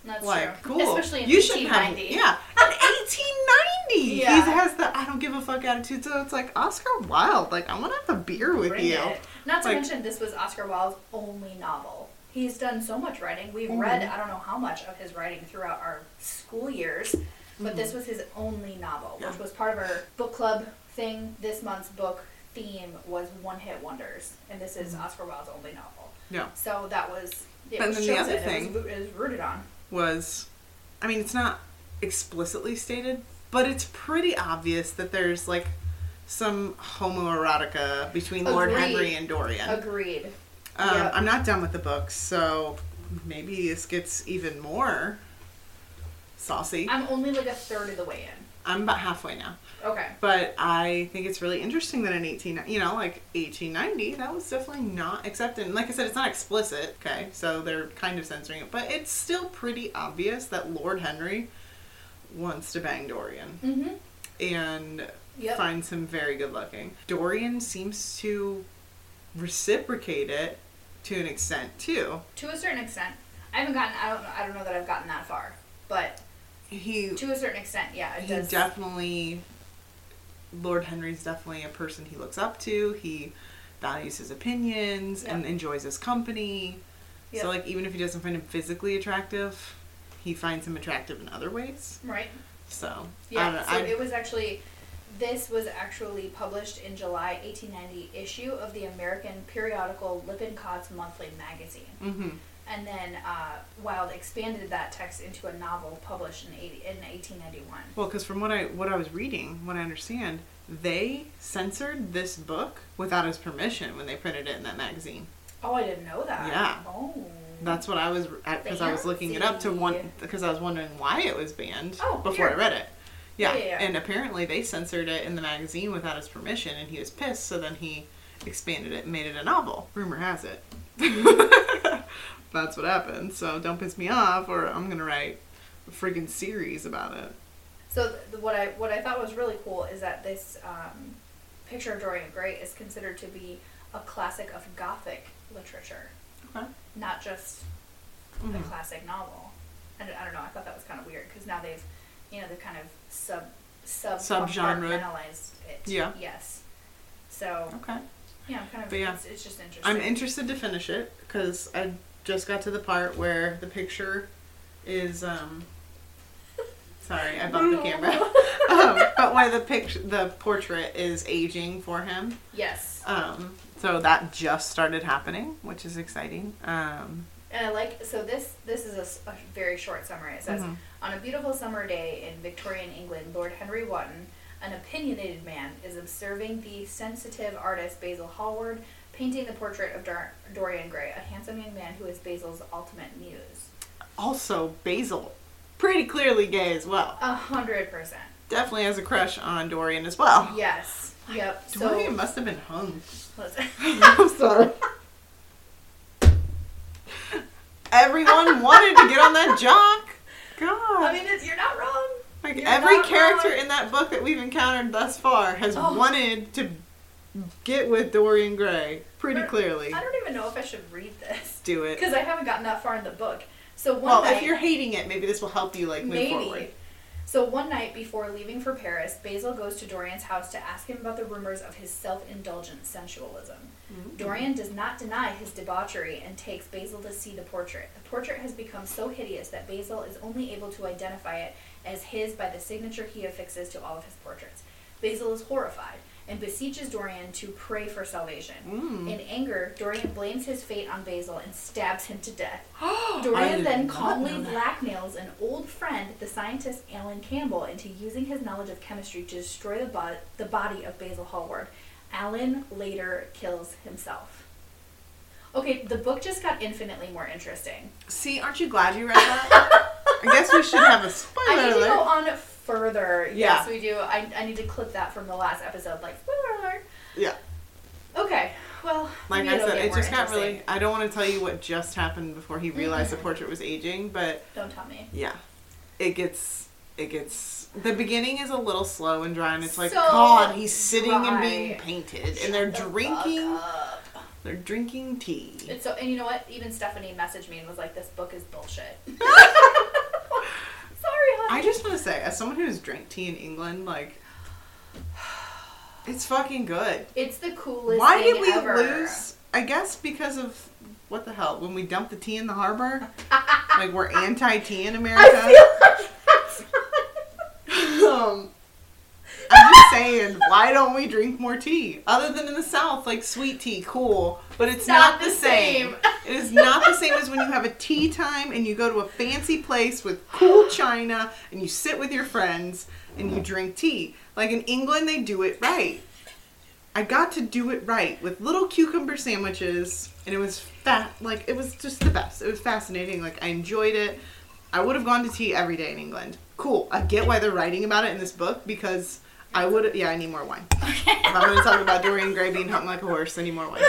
That's like, true. cool. Especially in you should have, 1890. yeah, in 1890, Yeah. he has the I don't give a fuck attitude. So it's like Oscar Wilde, like, I want to have a beer with Bring you. it. Not to Like- mention, this was Oscar Wilde's only novel. He's done so much writing. We've Mhm. read I don't know how much of his writing throughout our school years, but this was his only novel, Mm-hmm. Yeah. which was part of our book club thing. This month's book theme was one hit wonders, and this is Oscar Wilde's only novel. Yeah. So that was it And was then the other It thing- was, it was rooted on. Was, I mean, it's not explicitly stated, but it's pretty obvious that there's like some homoerotica between Lord Henry and Dorian. Agreed. Um. I'm not done with the books, so maybe this gets even more saucy. I'm only like a third of the way in. I'm about halfway now, Okay. but I think it's really interesting that in 18, you know, like 1890, that was definitely not accepted. And like I said, it's not explicit, okay, so they're kind of censoring it, but it's still pretty obvious that Lord Henry wants to bang Dorian Mm-hmm. and Yep. finds him very good looking. Dorian seems to reciprocate it to an extent too. To a certain extent. I haven't gotten. I don't. I don't know that I've gotten that far, but He to a certain extent, yeah, he does. definitely Lord Henry's definitely a person he looks up to. He values his opinions and enjoys his company. Yep. So like even if he doesn't find him physically attractive, he finds him attractive in other ways. right. So I Yeah. don't know. So I, it was actually. This was actually published in July 1890 issue of the American periodical Lippincotts Monthly magazine, hmm and then uh, Wilde expanded that text into a novel published in 80, in 1891. Well, because from what I what I was reading, what I understand, they censored this book without his permission when they printed it in that magazine. Oh, I didn't know that. Yeah. Oh. That's what I was because I was looking it up to one because I was wondering why it was banned Oh, before I read it. Yeah. Yeah, yeah, yeah. and apparently they censored it in the magazine without his permission, and he was pissed. So then he expanded it and made it a novel. Rumor has it. That's what happened. So don't piss me off, or I'm gonna write a freaking series about it. So th- what I what I thought was really cool is that this um, picture of Dorian Gray is considered to be a classic of Gothic literature, Okay. not just a Mhm. classic novel. And I don't know. I thought that was kind of weird because now they've, you know, they've kind of sub sub Subgenre. it. Yeah. Yes. So Okay. yeah, I'm kind of. But yeah. it's, it's just interesting. I'm interested to finish it because I just got to the part where the picture is um. Sorry, I bumped the camera. um, but where the picture, the portrait is aging for him. Yes. Um, so that just started happening, which is exciting. Um, And I like so this this is a very short summary. It says Mhm. on a beautiful summer day in Victorian England, Lord Henry Wotton, an opinionated man, is observing the sensitive artist Basil Hallward painting the portrait of Dar- Dorian Gray, a handsome young man who is Basil's ultimate muse. also, Basil, pretty clearly gay as well. A hundred percent. Definitely has a crush on Dorian as well. Yes. Yep. Dorian So must have been hung. I'm sorry. Everyone wanted to get on that jock. God. I mean, it's, you're not wrong. like you're every character wrong. in that book that we've encountered thus far has Oh. wanted to get with Dorian Gray pretty But clearly. I don't even know if I should read this Do it. because I haven't gotten that far in the book. So one Well, night, if you're hating it, maybe this will help you like move Maybe. forward. So one night before leaving for Paris, Basil goes to Dorian's house to ask him about the rumors of his self-indulgent sensualism. Mm-hmm. Dorian does not deny his debauchery and takes Basil to see the portrait. The portrait has become so hideous that Basil is only able to identify it as his by the signature he affixes to all of his portraits. Basil is horrified and beseeches Dorian to pray for salvation. Mm. In anger, Dorian blames his fate on Basil and stabs him to death. Dorian then calmly blackmails an old friend, the scientist Alan Campbell, into using his knowledge of chemistry to destroy the, bo- the body of Basil Hallward. Alan later kills himself. Okay, the book just got infinitely more interesting. See, aren't you glad you read that? I guess we should have a spoiler I need to alert. go on further. Yes, we do. I, I need to clip that from the last episode, like, spoiler alert. Yeah. Okay, well, Like I said, it just got really. I don't want to tell you what just happened before he realized Mm-hmm. the portrait was aging, but Don't tell me. yeah, it gets. It gets. The beginning is a little slow and dry, and it's like, So God, he's sitting and being dry. painted, and they're the drinking. They're drinking tea. It's so, and you know what? Even Stephanie messaged me and was like, "This book is bullshit." I just want to say, as someone who's drank tea in England, like, it's fucking good. It's the coolest. Why did we ever. lose? I guess because of what the hell? When we dumped the tea in the harbor, like we're anti-tea in America. I feel like that's um, I'm just saying, why don't we drink more tea? Other than in the South, like sweet tea, cool, but it's not, Not the same. same. it is not the same as when you have a tea time and you go to a fancy place with cool china and you sit with your friends and you drink tea. Like in England, they do it right. I got to do it right with little cucumber sandwiches, and it was fat. Like it was just the best. It was fascinating. Like I enjoyed it. I would have gone to tea every day in England. Cool. I get why they're writing about it in this book because I would. Yeah, I need more wine. if I'm going to talk about Dorian Gray being hung like a horse, I need more wine.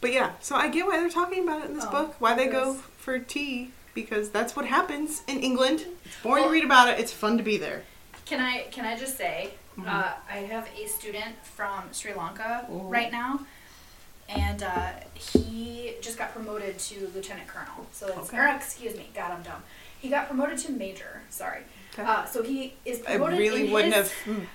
But yeah, so I get why they're talking about it in this Oh, book. Why they go for tea because that's what happens in England. It's boring Well- to read about it. It's fun to be there. Can I can I just say, Mm-hmm. uh, I have a student from Sri Lanka Ooh. right now, and uh, he just got promoted to lieutenant colonel. So it's Okay. or excuse me, God, I'm dumb. He got promoted to major. Sorry. Okay. Uh, so he is It promoted. really in wouldn't his, have mm,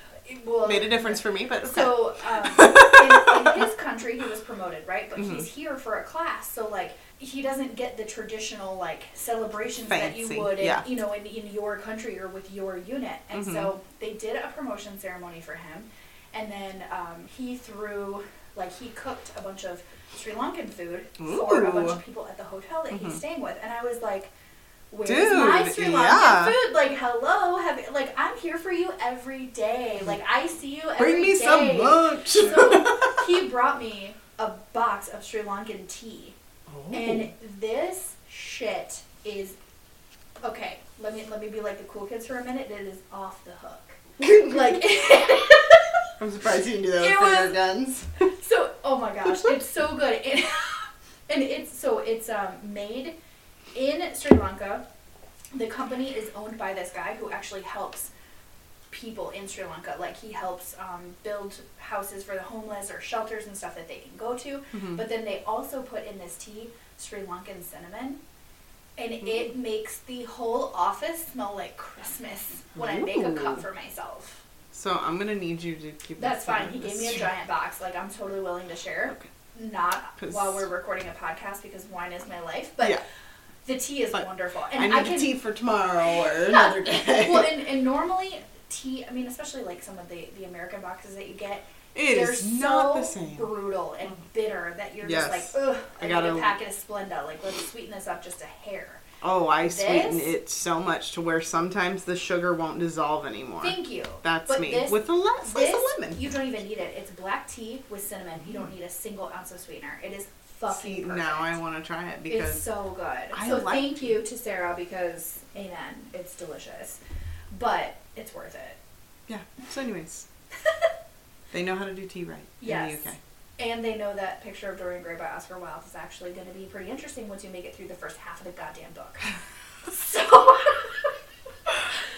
well, made a difference for me, but okay. So um, in, in his country, he was promoted, right? But Mm-hmm. he's here for a class, so like he doesn't get the traditional like celebrations that you would, in, yeah. Mm-hmm. you know, in, in your country or with your unit. And so they did a promotion ceremony for him, and then um, he threw like he cooked a bunch of Sri Lankan food for a bunch of people at the hotel that he's staying with, and I was like. Where's Dude, my Sri Lankan yeah. food? Like, hello, have like I'm here for you every day. Like I see you every Bring me day. some lunch. So he brought me a box of Sri Lankan tea, Oh. and this shit is okay. Let me let me be like the cool kids for a minute. It is off the hook. like I'm surprised you didn't do that with finger was- guns. so. Oh my gosh, it's so good. It, And it's so it's um, made in Sri Lanka. The company is owned by this guy who actually helps people in Sri Lanka. Like he helps um, build houses for the homeless or shelters and stuff that they can go to. Mhm. But then they also put in this tea Sri Lankan cinnamon. And it makes the whole office smell like Christmas when I make a cup for myself. So I'm gonna need you to keep. That's this fine. He gave me a giant box. Like I'm totally willing to share. Okay. Not while we're recording a podcast because wine is my life, but yeah, the tea is But wonderful. I And need I, can tea for tomorrow or another day. well, and, and normally tea. I mean, especially like some of the the American boxes that you get, it they're is not so the same. brutal and bitter that you're Yes. just like, ugh. I, I got a packet of Splenda. Like let's sweeten this up just a hair. Oh, I sweeten it so much to where sometimes the sugar won't dissolve anymore. Thank you. That's But me this- with a le- This of lemon. you don't even need it. It's black tea with cinnamon. You don't need a single ounce of sweetener. It is fucking See, perfect. now I want to try it because it's so good. I so like thank you to Sarah because amen, it's delicious. But it's worth it. yeah. So, anyways, they know how to do tea right Yes. in the UK. And they know that Picture of Dorian Gray by Oscar Wilde is actually going to be pretty interesting once you make it through the first half of the goddamn book. so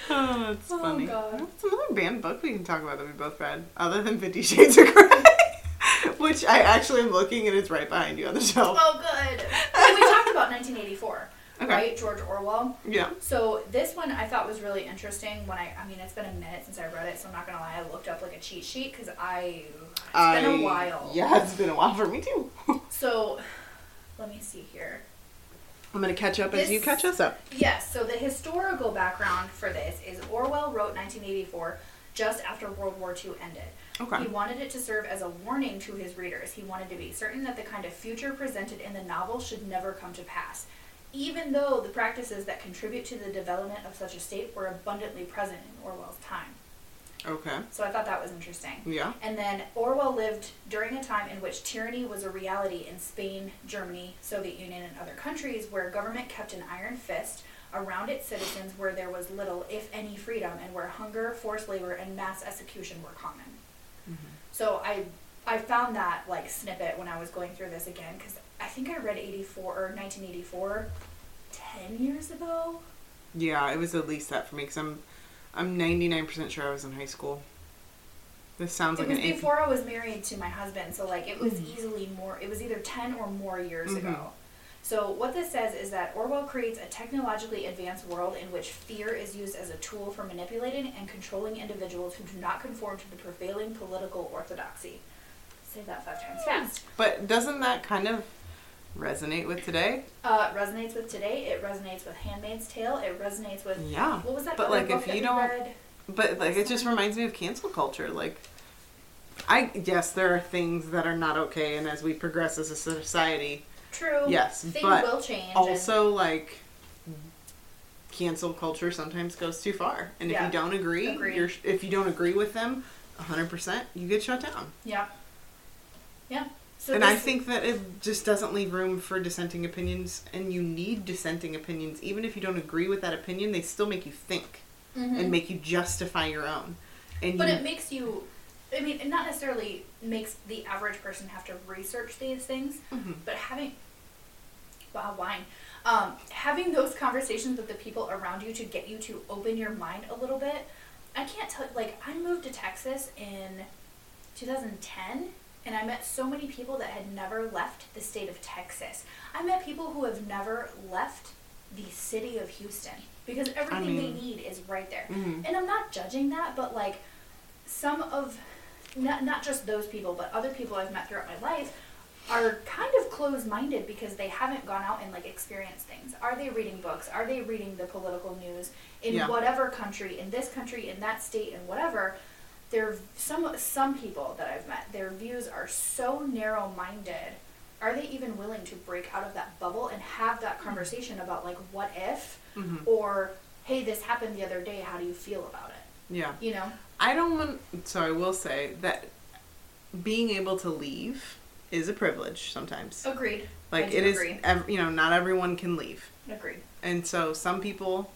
Oh, that's Oh, funny. God. What's another banned book we can talk about that we both read, other than Fifty Shades of Grey, which I actually am looking and it's right behind you on the shelf. Oh good. Well, we talked about 1984, Okay. right? George Orwell. Yeah. So this one I thought was really interesting. When I, I mean, it's been a minute since I read it, so I'm not gonna lie. I looked up like a cheat sheet because I, it's been a while. Yeah, it's been a while for me too. So, let me see here. I'm gonna catch up as you catch us up. Yes, so the historical background for this is Orwell wrote 1984 just after World War II ended. Okay. He wanted it to serve as a warning to his readers. He wanted to be certain that the kind of future presented in the novel should never come to pass, even though the practices that contribute to the development of such a state were abundantly present in Orwell's time. Okay. So I thought that was interesting. Yeah. And then Orwell lived during a time in which tyranny was a reality in Spain, Germany, Soviet Union, and other countries where government kept an iron fist around its citizens where there was little, if any, freedom and where hunger, forced labor, and mass execution were common. Mm-hmm. So I I found that like snippet when I was going through this again because I think I read 84 or 1984 10 years ago. Yeah, it was at least that for me because I'm, I'm 99% sure I was in high school. This sounds It like was an AP. before I was married to my husband, so like it was Mhm. easily more. It was either ten or more years Mhm. ago. So what this says is that Orwell creates a technologically advanced world in which fear is used as a tool for manipulating and controlling individuals who do not conform to the prevailing political orthodoxy. Say that five times fast. But doesn't that kind of resonate with today? Uh, it resonates with today. It resonates with *Handmaid's Tale*. It resonates with Yeah. what was that But, like, if you don't- read? But like it just reminds me of cancel culture. Like I yes, there are things that are not okay and as we progress as a society, True. yes, Things but will change. and- also like cancel culture sometimes goes too far. And if you don't agree, Agreed. you're if you don't agree with them 100%, you get shut down. yeah. Yeah. So and I think that it just doesn't leave room for dissenting opinions and you need dissenting opinions even if you don't agree with that opinion, they still make you think Mhm. and make you justify your own. And But you, it makes you, I mean, it not necessarily makes the average person have to research these things, Mhm. but having, wow, wine, um, having those conversations with the people around you to get you to open your mind a little bit. I can't tell, like, I moved to Texas in 2010. And I met so many people that had never left the state of Texas. I met people who have never left the city of Houston because everything mean- they need is right there. Mhm. And I'm not judging that, but like some of not not just those people, but other people I've met throughout my life are kind of closed-minded because they haven't gone out and like experienced things. Are they reading books? Are they reading the political news in Yeah. whatever country, in this country, in that state, and whatever? There some some people that I've met, their views are so narrow-minded. Are they even willing to break out of that bubble and have that conversation about like what if Mhm. or hey, this happened the other day, how do you feel about it? yeah. You know? I don't want. So I will say that being able to leave is a privilege sometimes. Agreed. like it is, agree. ev- you know, not everyone can leave, Agreed. and so some people,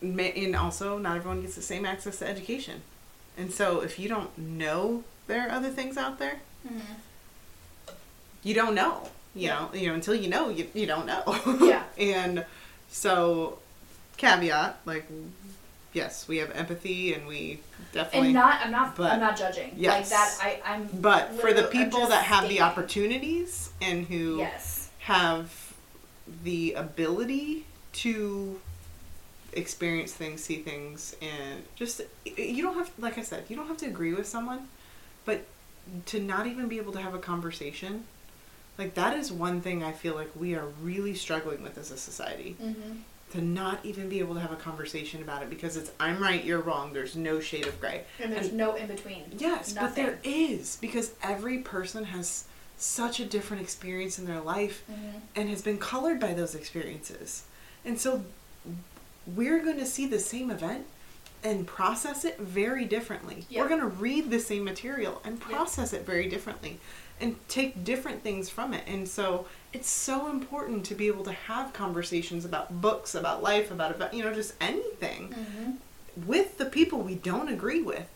may, and also not everyone gets the same access to education, and so if you don't know there are other things out there, Mm-hmm. you don't know. You Yeah. know, you know, until you know, you, you don't know. Yeah. and so, caveat, like, yes, we have empathy and we definitely. And not, I'm not, But- I'm not judging. Like that, I, I'm. but for the people that have the opportunities and who Yes. have the ability to experience things, see things, and just you don't have, like I said, you don't have to agree with someone, but to not even be able to have a conversation, like that is one thing I feel like we are really struggling with as a society. Mm-hmm. To not even be able to have a conversation about it because it's I'm right, you're wrong. There's no shade of gray. And there's And- no in between. Yes, but there is because every person has such a different experience in their life Mhm. and has been colored by those experiences. And so we're going to see the same event and process it very differently. Yep. We're going to read the same material and Yep. process it very differently and take different things from it. And so it's so important to be able to have conversations about books, about life, about about you know just anything Mhm. with the people we don't agree with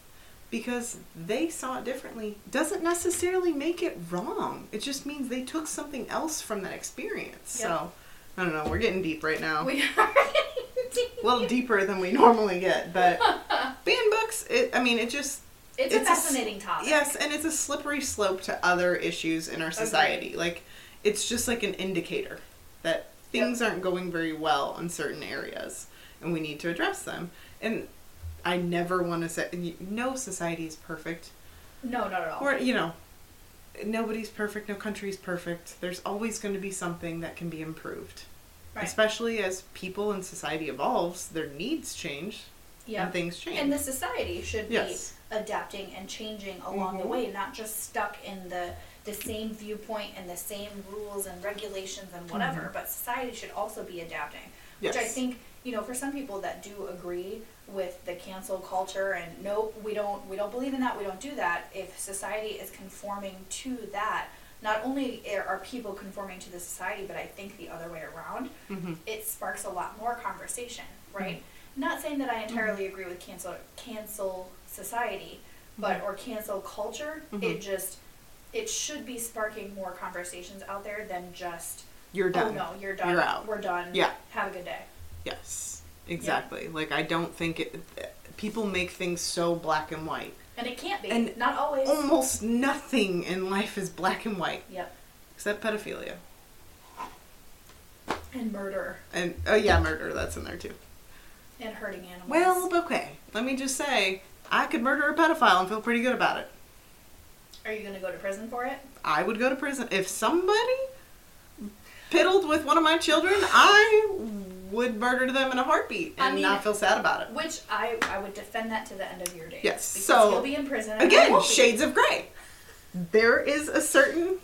because they saw it differently doesn't necessarily make it wrong. It just means they took something else from that experience. Yep. So, I don't know, we're getting deep right now. We are. a little deeper than we normally get, but ban books, it I mean, it just It's, It's a a fascinating topic. yes, and it's a slippery slope to other issues in our society. Like it's just like an indicator that things aren't going very well in certain areas and we need to address them. And I never want to say no society is perfect. No, not at all. Or you know, nobody's perfect, no country's perfect. There's always going to be something that can be improved. Right. Especially as people and society evolves, their needs change yeah. and things change. And the society should Yes. be adapting and changing along the Mhm. way, not just stuck in the the same viewpoint and the same rules and regulations and whatever. Mhm. But society should also be adapting, which I think you know for some people that do agree with the cancel culture and no, we don't we don't believe in that. We don't do that. If society is conforming to that. Not only are people conforming to the society, but I think the other way around Mhm. it sparks a lot more conversation, mm-hmm. right? Not saying that I mm-hmm. entirely agree with cancel cancel society, but mm-hmm. or cancel culture. It just it should be sparking more conversations out there than just You're oh, done. oh no, you're done. You're out. We're done. Yeah. Have a good day. Yes, exactly. Like I don't think it. People make things so black and white. And it can't be. And Not always. Almost nothing in life is black and white Yep. except pedophilia And murder and oh yeah, murder. That's in there too. and hurting animals. Well, okay. Let me just say, I could murder a pedophile and feel pretty good about it. are you gonna go to prison for it? I would go to prison if somebody piddled with one of my children. I would murder them in a heartbeat I and mean- not feel sad about it. Which I I would defend that to the end of your days. Yes, Because so, you'll be in prison. Again, shades of gray. There is a certain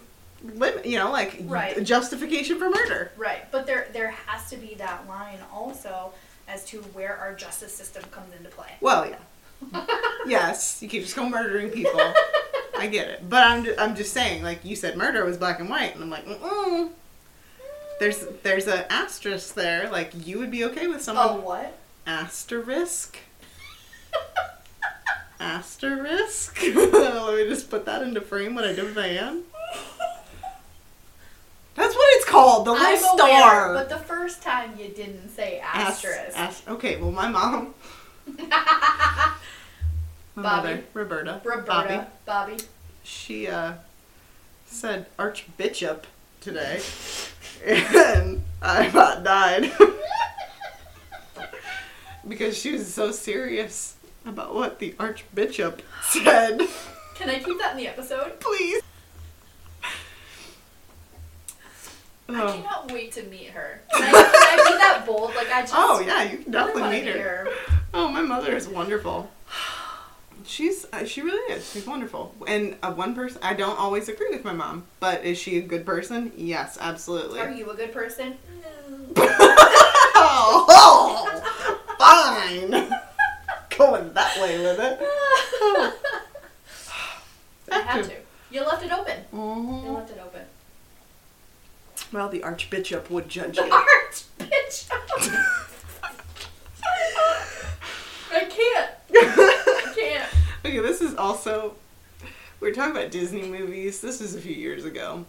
limit, you know, like Right. justification for murder. Right, but there there has to be that line also as to where our justice system comes into play. Well, yeah. yes, you can't just go murdering people. I get it, but I'm just, I'm just saying, like you said, murder was black and white, and I'm like, mm There's there's an asterisk there. Like you would be okay with someone Oh, what? asterisk. asterisk. Let me just put that into frame. What I did with Diane. That's what it's called. The little I'm star. aware, but the first time you didn't say As- asterisk. as- okay, well, my mom. my Bobby. mother, Roberta. Roberta, Bobby. Bobby. She uh, said Archbishop today, and I about died because she was so serious about what the Archbishop said. Can I keep that in the episode? Please. I Oh. cannot wait to meet her. Can I, can I be that bold? Like I oh, just. Oh yeah, you can really definitely wanna meet her. Oh, my mother is wonderful. She's uh, she really is. She's wonderful. And uh, one person I don't always agree with my mom, but is she a good person? Yes, absolutely. Are you a good person? No. oh, fine. Going that way with it. I had to. You left it open. You Mhm. left it open. Well, the Archbishop would judge you. Archbishop. I can't. Can't. Okay, this is also. We are talking about Disney movies. This was a few years ago.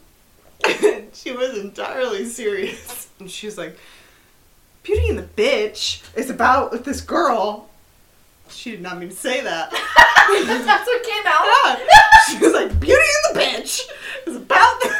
And she was entirely serious. And she was like, Beauty and the Bitch is about this girl. She did not mean to say that. That's what came out. Yeah. She was like, Beauty and the Bitch is about this.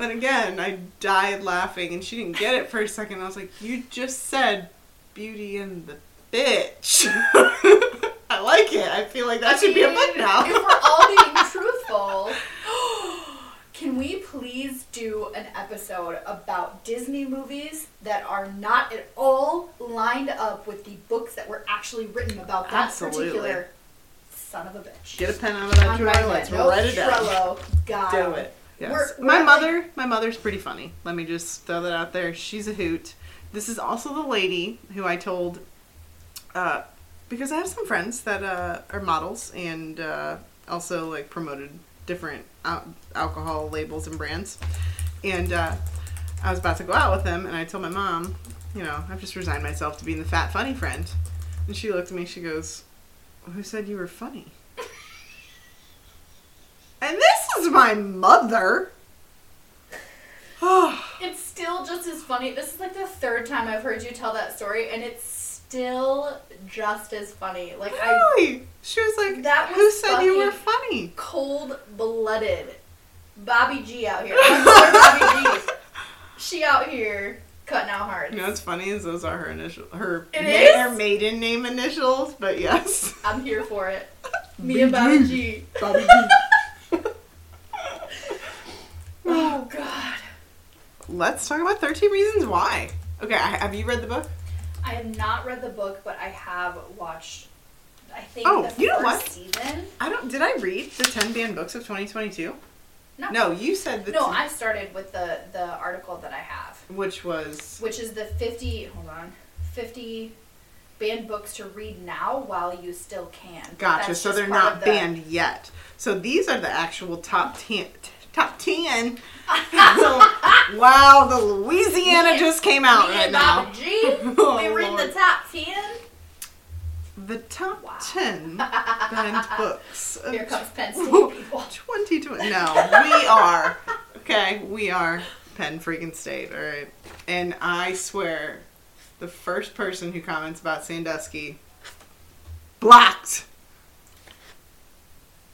And again, I died laughing, and she didn't get it for a second. I was like, "You just said Beauty and the Bitch." I like it. I feel like that I should be a mean, book now. If we're all being truthful, can we please do an episode about Disney movies that are not at all lined up with the books that were actually written about that Absolutely. particular son of a bitch? Get a pen out of that drawer. Let's. No write it down. Got Do it. Yes. We're- my we're mother, my mother's pretty funny. Let me just throw that out there. She's a hoot. This is also the lady who I told, uh, because I have some friends that uh, are models and uh, also like promoted different al- alcohol labels and brands. And uh, I was about to go out with them, and I told my mom, you know, I've just resigned myself to being the fat funny friend. And she looked at me. She goes, "Who said you were funny?" And this is my mother. It's still just as funny. This is like the third time I've heard you tell that story, and it's still just as funny. Like I really? She was like, That "Who said you were funny?" cold blooded. Bobby G out here. Bobby G. She out here cutting out hearts. You know what's funny is those are her initial, her It ma- her maiden name initials. But yes, I'm here for it. Me and Bobby G. Bobby Oh God. Let's talk about Thirteen Reasons Why. Okay, I, have you read the book? I have not read the book, but I have watched. I think Oh, the you know what? season. I don't. Did I read the ten banned books of 2022? No. No, you said the No, t- I started with the the article that I have, which was which is the 50. Hold on, 50 banned books to read now while you still can. gotcha. So they're not the- banned yet. So these are the actual top ten. Top ten. So, wow, the Louisiana just came out Me right and now. G. Oh, we read Lord. the top ten. The top Wow. 10 banned books Here comes Penn State people. 2020. No, we are. Okay, we are Penn freaking State, alright? And I swear, the first person who comments about Sandusky, blocked!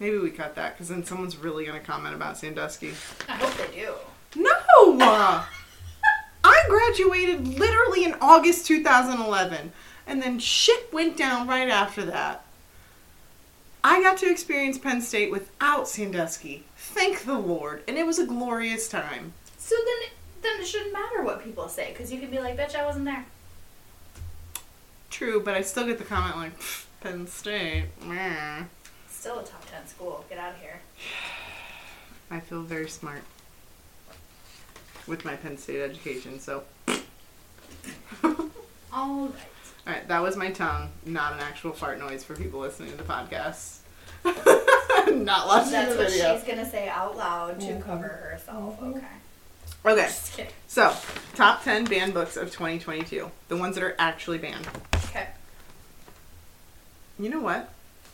Maybe we cut that, because then someone's really going to comment about Sandusky. I hope they do. No! I graduated literally in August 2011, and then shit went down right after that. I got to experience Penn State without Sandusky. Thank the Lord, and it was a glorious time. So then, then it shouldn't matter what people say because you can be like, "Bitch, I wasn't there." True, but I still get the comment like, Penn State, meh." Still a top ten school. Get out of here. I feel very smart with my Penn State education, so. All right. Alright, that was my tongue, not an actual fart noise for people listening to the podcast. not watching That's the video. That's what she's gonna say out loud to Mhm. cover herself. Okay. Okay, Just so top 10 banned books of 2022. The ones that are actually banned. Okay. You know what?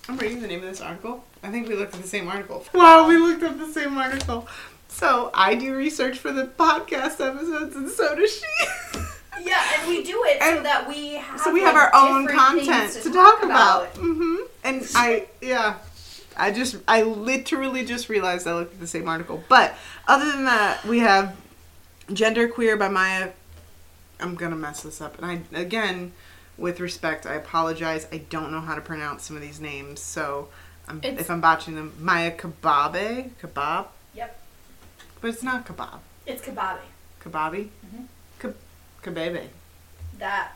I'm reading the name of this article. I think we looked at the same article. Wow, we looked up the same article. So I do research for the podcast episodes, and so does she. Yeah, and we do it so that we have. so we have like, our own content things to, talk about. Mm-hmm. And I, yeah, I just, I literally just realized I looked at the same article. But other than that, we have Gender Queer by Maia. I'm gonna mess this up, and I again, with respect, I apologize. I don't know how to pronounce some of these names, so I'm, if I'm botching them, Maia Kababe, kebab, Yep. but it's not kebab, It's kababi. kababi, Mhm. Kab- kabebe. That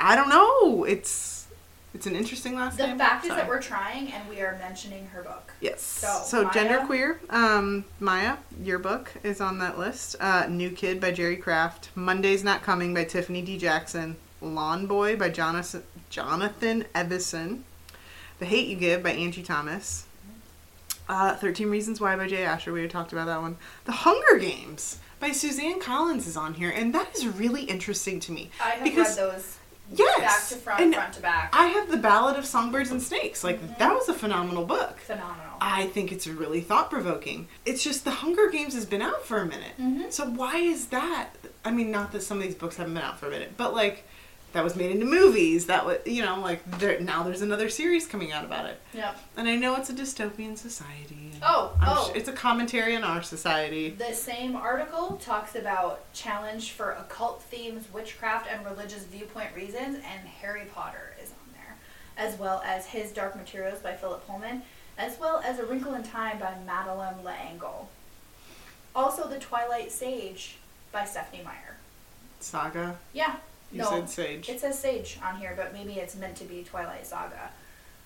I don't know. It's it's an interesting last the name. The fact is that we're trying and we are mentioning her book. Yes. So, So, Maia? genderqueer, um, Maia, your book is on that list. Uh, New Kid by Jerry Craft. Monday's Not Coming by Tiffany D. Jackson. Lawn Boy by Jonathan, Jonathan Evison. The Hate You Give by Angie Thomas. Uh, 13 Reasons Why by Jay Asher. We had talked about that one. The Hunger Games by Suzanne Collins is on here, and that is really interesting to me. I have Because- read those Yes. back to front, and front to back. I have the Ballad of Songbirds and Snakes. Like Mm-hmm. that was a phenomenal book. Phenomenal. I think it's really thought provoking. It's just the Hunger Games has been out for a minute. Mhm. So why is that? I mean, not that some of these books haven't been out for a minute, but like that was made into movies. That was, you know, like there, now there's another series coming out about it. Yeah. And I know it's a dystopian society. Oh, I'm oh. su- it's a commentary on our society. The same article talks about challenge for occult themes, witchcraft, and religious viewpoint reasons, and Harry Potter is on there, as well as His Dark Materials by Philip Pullman, as well as A Wrinkle in Time by Madeleine L'Engle. Also, The Twilight Sage by Stephenie Meyer. Saga. Yeah. You no, said Sage. it says Sage on here, but maybe it's meant to be Twilight Saga.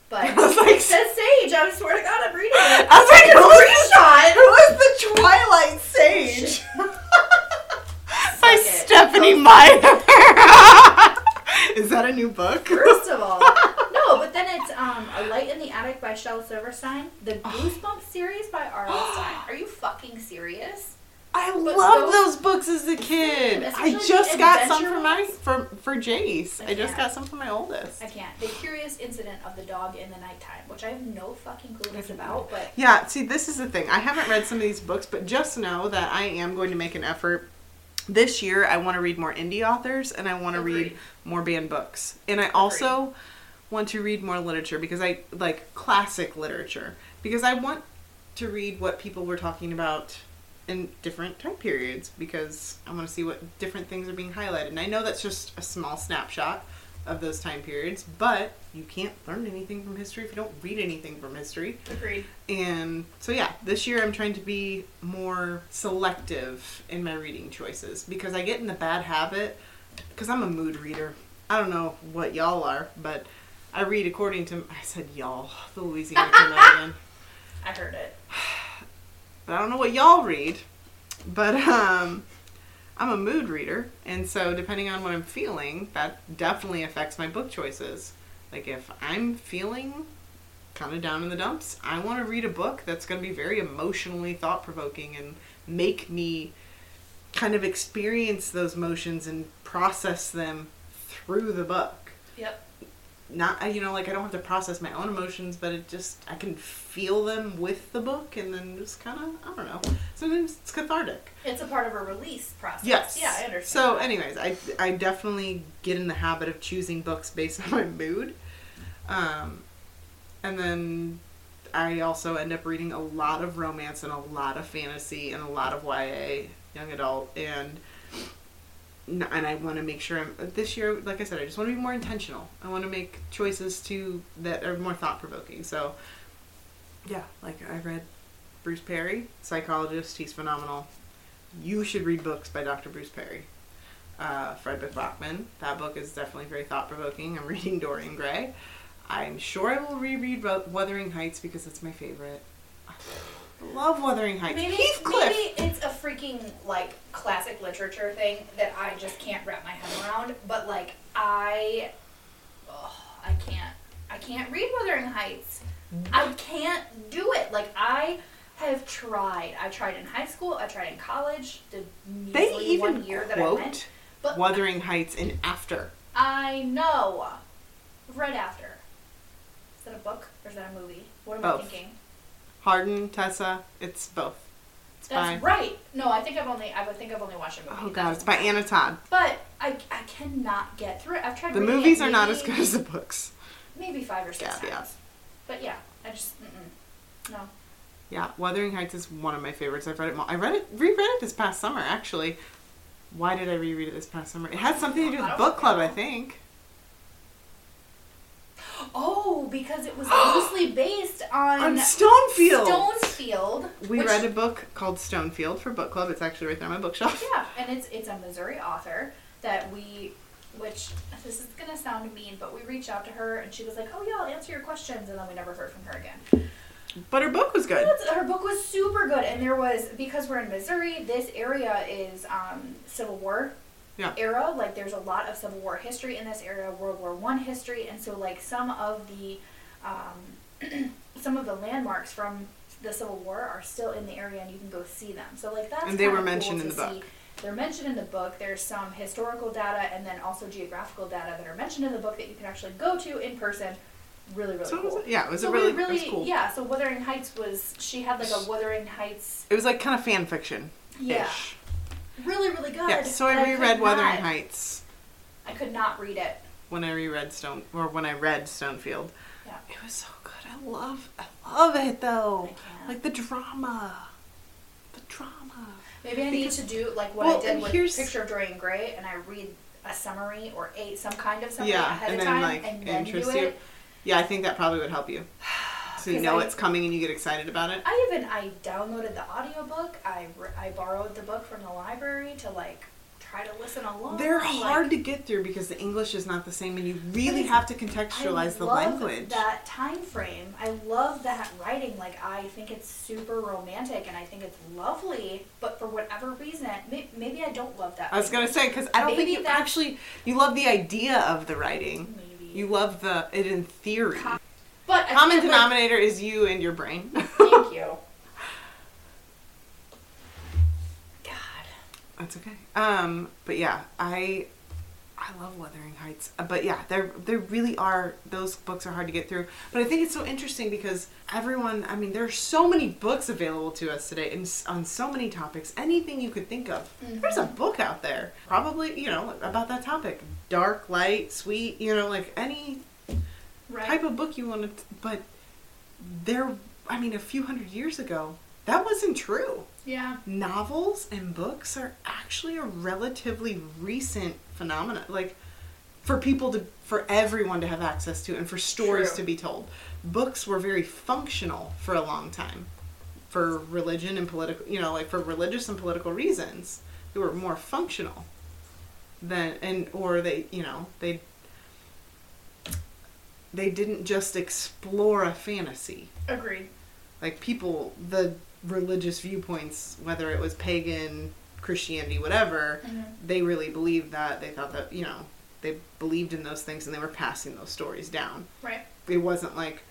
But like- it says Sage. I swear to God, I'm reading it. I was like, who Screenshot. who was the Twilight Sage? By it. Stephenie Oh. Meyer. Is that a new book? First of all, no, but then it's um, A Light in the Attic by Shel Silverstein, the Goosebumps series by R.L. Stine. Are you fucking serious? I But loved those- those books as a kid. I just got some for my for for Jace. I I just got some for my oldest. I can't. The Curious Incident of the Dog in the Nighttime, which I have no fucking clue what it's about, but Yeah, see, this is the thing. I haven't read some of these books, but just know that I am going to make an effort. This year, I want to read more indie authors and I want to read more banned books. And I also want to read more literature because I like classic literature because I want to read what people were talking about in different time periods because I want to see what different things are being highlighted. And I know that's just a small snapshot of those time periods, but you can't learn anything from history if you don't read anything from history. agreed. And so, yeah, this year I'm trying to be more selective in my reading choices because I get in the bad habit because I'm a mood reader. I don't know what y'all are, but I read according to. I said y'all, the Louisiana Canadian. I heard it. But I don't know what y'all read. But um, I'm a mood reader, and so depending on what I'm feeling, that definitely affects my book choices. Like if I'm feeling kind of down in the dumps, I want to read a book that's going to be very emotionally thought provoking and make me kind of experience those motions and process them through the book Yep. Not you know like i don't have to process my own emotions but it just i can feel them with the book and then just kind of i don't know sometimes it's cathartic It's a part of a release process. yes Yeah, I understand. so anyways i i definitely get in the habit of choosing books based on my mood um and then i also end up reading a lot of romance and a lot of fantasy and a lot of ya young adult and and I want to make sure I'm this year. Like I said, I just want to be more intentional. I want to make choices to that are more thought provoking. So, yeah, like I read Bruce Perry, psychologist. He's phenomenal. You should read books by Dr. Bruce Perry. Uh, Fredrik Backman. That book is definitely very thought provoking. I'm reading Dorian Gray. I'm sure I will reread Wuthering Heights because it's my favorite. Love Wuthering Heights. Maybe, Heathcliff. maybe it's a freaking like classic literature thing that I just can't wrap my head around. But like I, ugh, I can't, I can't read Wuthering Heights. I can't do it. Like I have tried. I tried in high school. I tried in college. The They even one year that I went. But Wuthering Heights in After. I know. Right after. Is that a book or is that a movie? What am I thinking? Hardin, Tessa, it's both. It's That's by right. No, I think I've only I would think I've only watched a oh, movie. oh god, it's by Anna Todd. But I, I cannot get through it. I've tried. The movies are not as good as the books. Maybe five or six Yeah, times. But yeah, I just no. Yeah, Wuthering Heights is one of my favorites. I've read it. Mo- I read it, reread it this past summer actually. Why did I reread it this past summer? It had something to do with book club, I think. Oh, because it was loosely based on, On Stonefield. Stonefield. we which- read a book called Stonefield for book club. It's actually right there on my bookshelf. Yeah, and it's it's a Missouri author that we, which this is gonna sound mean, but we reached out to her and she was like, "Oh yeah, I'll answer your questions," and then we never heard from her again. But her book was good. Her book was super good, and there was because we're in Missouri, this area is um, Civil War Yeah. era. Like there's a lot of Civil War history in this area, World War One history, and so like some of the um, some of the landmarks from the Civil War are still in the area, and you can go see them. So like that's And they were kinda cool mentioned in the see. book. they're mentioned in the book. There's some historical data and then also geographical data that are mentioned in the book that you can actually go to in person. Really, really So it was, cool. yeah, it was so a really, it really, was cool. yeah. So Wuthering Heights was she had like a Wuthering Heights, It was like kind of fan fiction. yeah, really, really good. Yeah. So I reread Wuthering not- Heights I could not read it. when I reread Stone or when I read Stonefield. Yeah. It was so good. I love, I love it though. I. Like the drama, the drama. Maybe I need to do like what well, I did with Picture of Dorian Gray, and I read a summary or a some kind of summary Yeah, ahead and of then time, like and then do interest it. you. Yeah, I think that probably would help you. So you know I- it's coming and you get excited about it. I even I downloaded the audiobook. I I borrowed the book from the library to like try to listen along. They're like, hard to get through because the English is not the same, and you really have to contextualize the love language. That time frame. I love that writing. Like I think it's super romantic and I think it's lovely. But for whatever reason, may- maybe I don't love that. I was gonna say because I don't think you actually you love the idea of the writing. Maybe. You love the it in theory. But I Common can't, like- denominator is you and your brain. Thank you. God. That's okay. Um, but yeah, I I love Wuthering Heights. Uh, But yeah, there there really are those books are hard to get through. But I think it's so interesting because everyone, I mean, there are so many books available to us today and on so many topics. Anything you could think of. There's a book out there. Probably, you know, about that topic. Dark, light, sweet, you know, like any Right. type of book you want to but there I mean a few hundred years ago, that wasn't true yeah. novels and books are actually a relatively recent phenomenon like for people to for everyone to have access to and for stories True. to be told books were very functional for a long time for religion and political you know like for religious and political reasons they were more functional than and or they you know they they didn't just explore a fantasy Agreed. like people the religious viewpoints whether it was pagan christianity whatever Mhm. they really believed that they thought that you know they believed in those things and they were passing those stories down Right. it wasn't like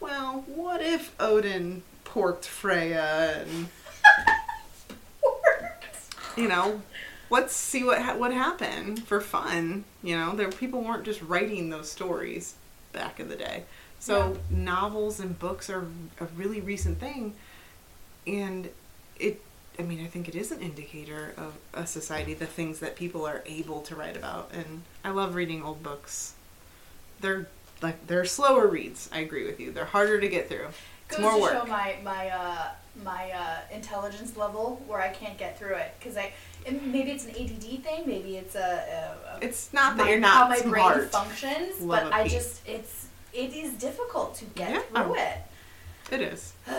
well what if odin porked freya and you know let's see what ha- what happened for fun you know there people weren't just writing those stories back in the day. So novels and books are a really recent thing and it i mean i think it is an indicator of a society the things that people are able to write about and i love reading old books. They're like they're slower reads i agree with you. They're harder to get through. It's Goes more to work. show my my uh, my uh, intelligence level where I can't get through it because I maybe it's an ADD thing, maybe it's a, a, a it's not that my- you're not how my brain functions, Love but I just it's it is difficult to get Yeah. through it. it is.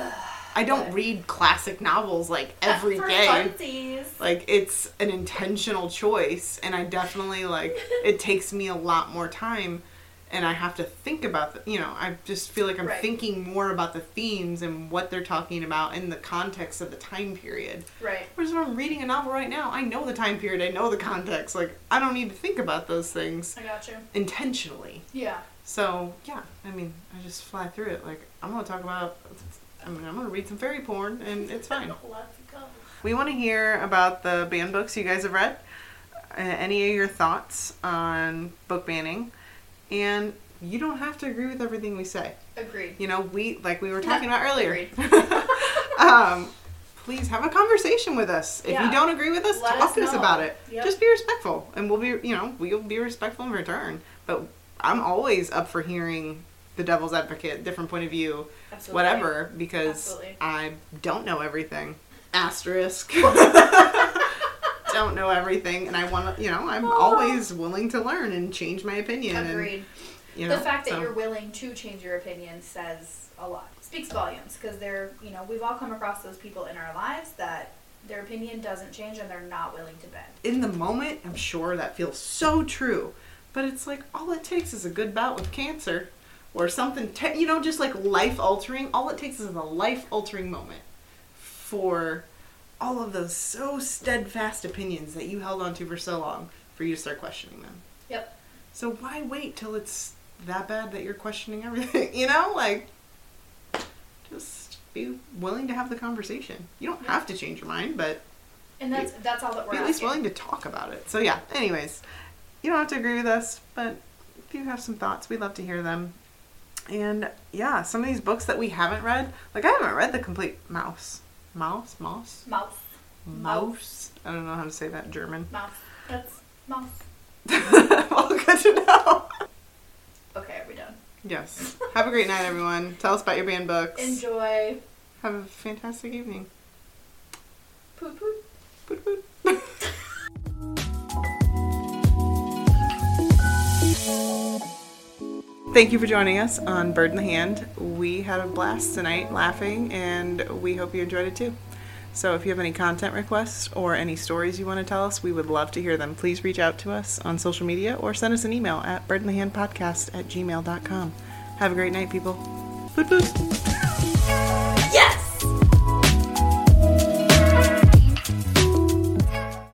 I don't read classic novels like every day. like it's an intentional choice and i definitely like it takes me a lot more time and i have to think about the you know i just feel like i'm Right. thinking more about the themes and what they're talking about in the context of the time period Right. whereas when i'm reading a novel right now i know the time period i know the context like i don't need to think about those things I got you. intentionally Yeah. so yeah i mean i just fly through it like i'm gonna talk about i mean i'm gonna read some fairy porn and it's fine we want to hear about the ban books you guys have read. Uh, any of your thoughts on book banning, and you don't have to agree with everything we say. Agreed. You know, we like we were talking about earlier. Agreed. um, please have a conversation with us. If Yeah. you don't agree with us, Let talk us to us about it. Yep. Just be respectful, and we'll be you know we'll be respectful in return. But I'm always up for hearing the devil's advocate, different point of view, Absolutely. whatever, because Absolutely. I don't know everything. Asterisk. don't know everything, and I want to, you know, I'm always willing to learn and change my opinion. Agreed. And, you know, the fact that so- you're willing to change your opinion says a lot. Speaks volumes because they're, you know, we've all come across those people in our lives that their opinion doesn't change and they're not willing to bend. in the moment, I'm sure that feels so true, but it's like all it takes is a good bout with cancer, or something, te- you know, just like life altering. All it takes is a life altering moment for all of those so steadfast opinions that you held onto for so long for you to start questioning them. Yep. So why wait till it's that bad that you're questioning everything? You know, like just be willing to have the conversation. You don't have to change your mind, but And that's that's all that we're be at least asking. willing to talk about it. So yeah. Anyways, you don't have to agree with us, but if you have some thoughts, we'd love to hear them. And yeah, some of these books that we haven't read, like I haven't read the complete Maus, Mouse, Mouse, Mouse. Mouse. I don't know how to say that in German. Mouse. That's mouse. well, good to know. Okay, are we done? Yes. Have a great night, everyone. Tell us about your banned books. Enjoy. Have a fantastic evening. Poot poot. Boot, boot. Thank you for joining us on Bird in the Hand. We had a blast tonight laughing, and we hope you enjoyed it too. So, if you have any content requests or any stories you want to tell us, we would love to hear them. Please reach out to us on social media or send us an email at birdinthehandpodcast at gmail.com. Have a great night, people. Boot, boot.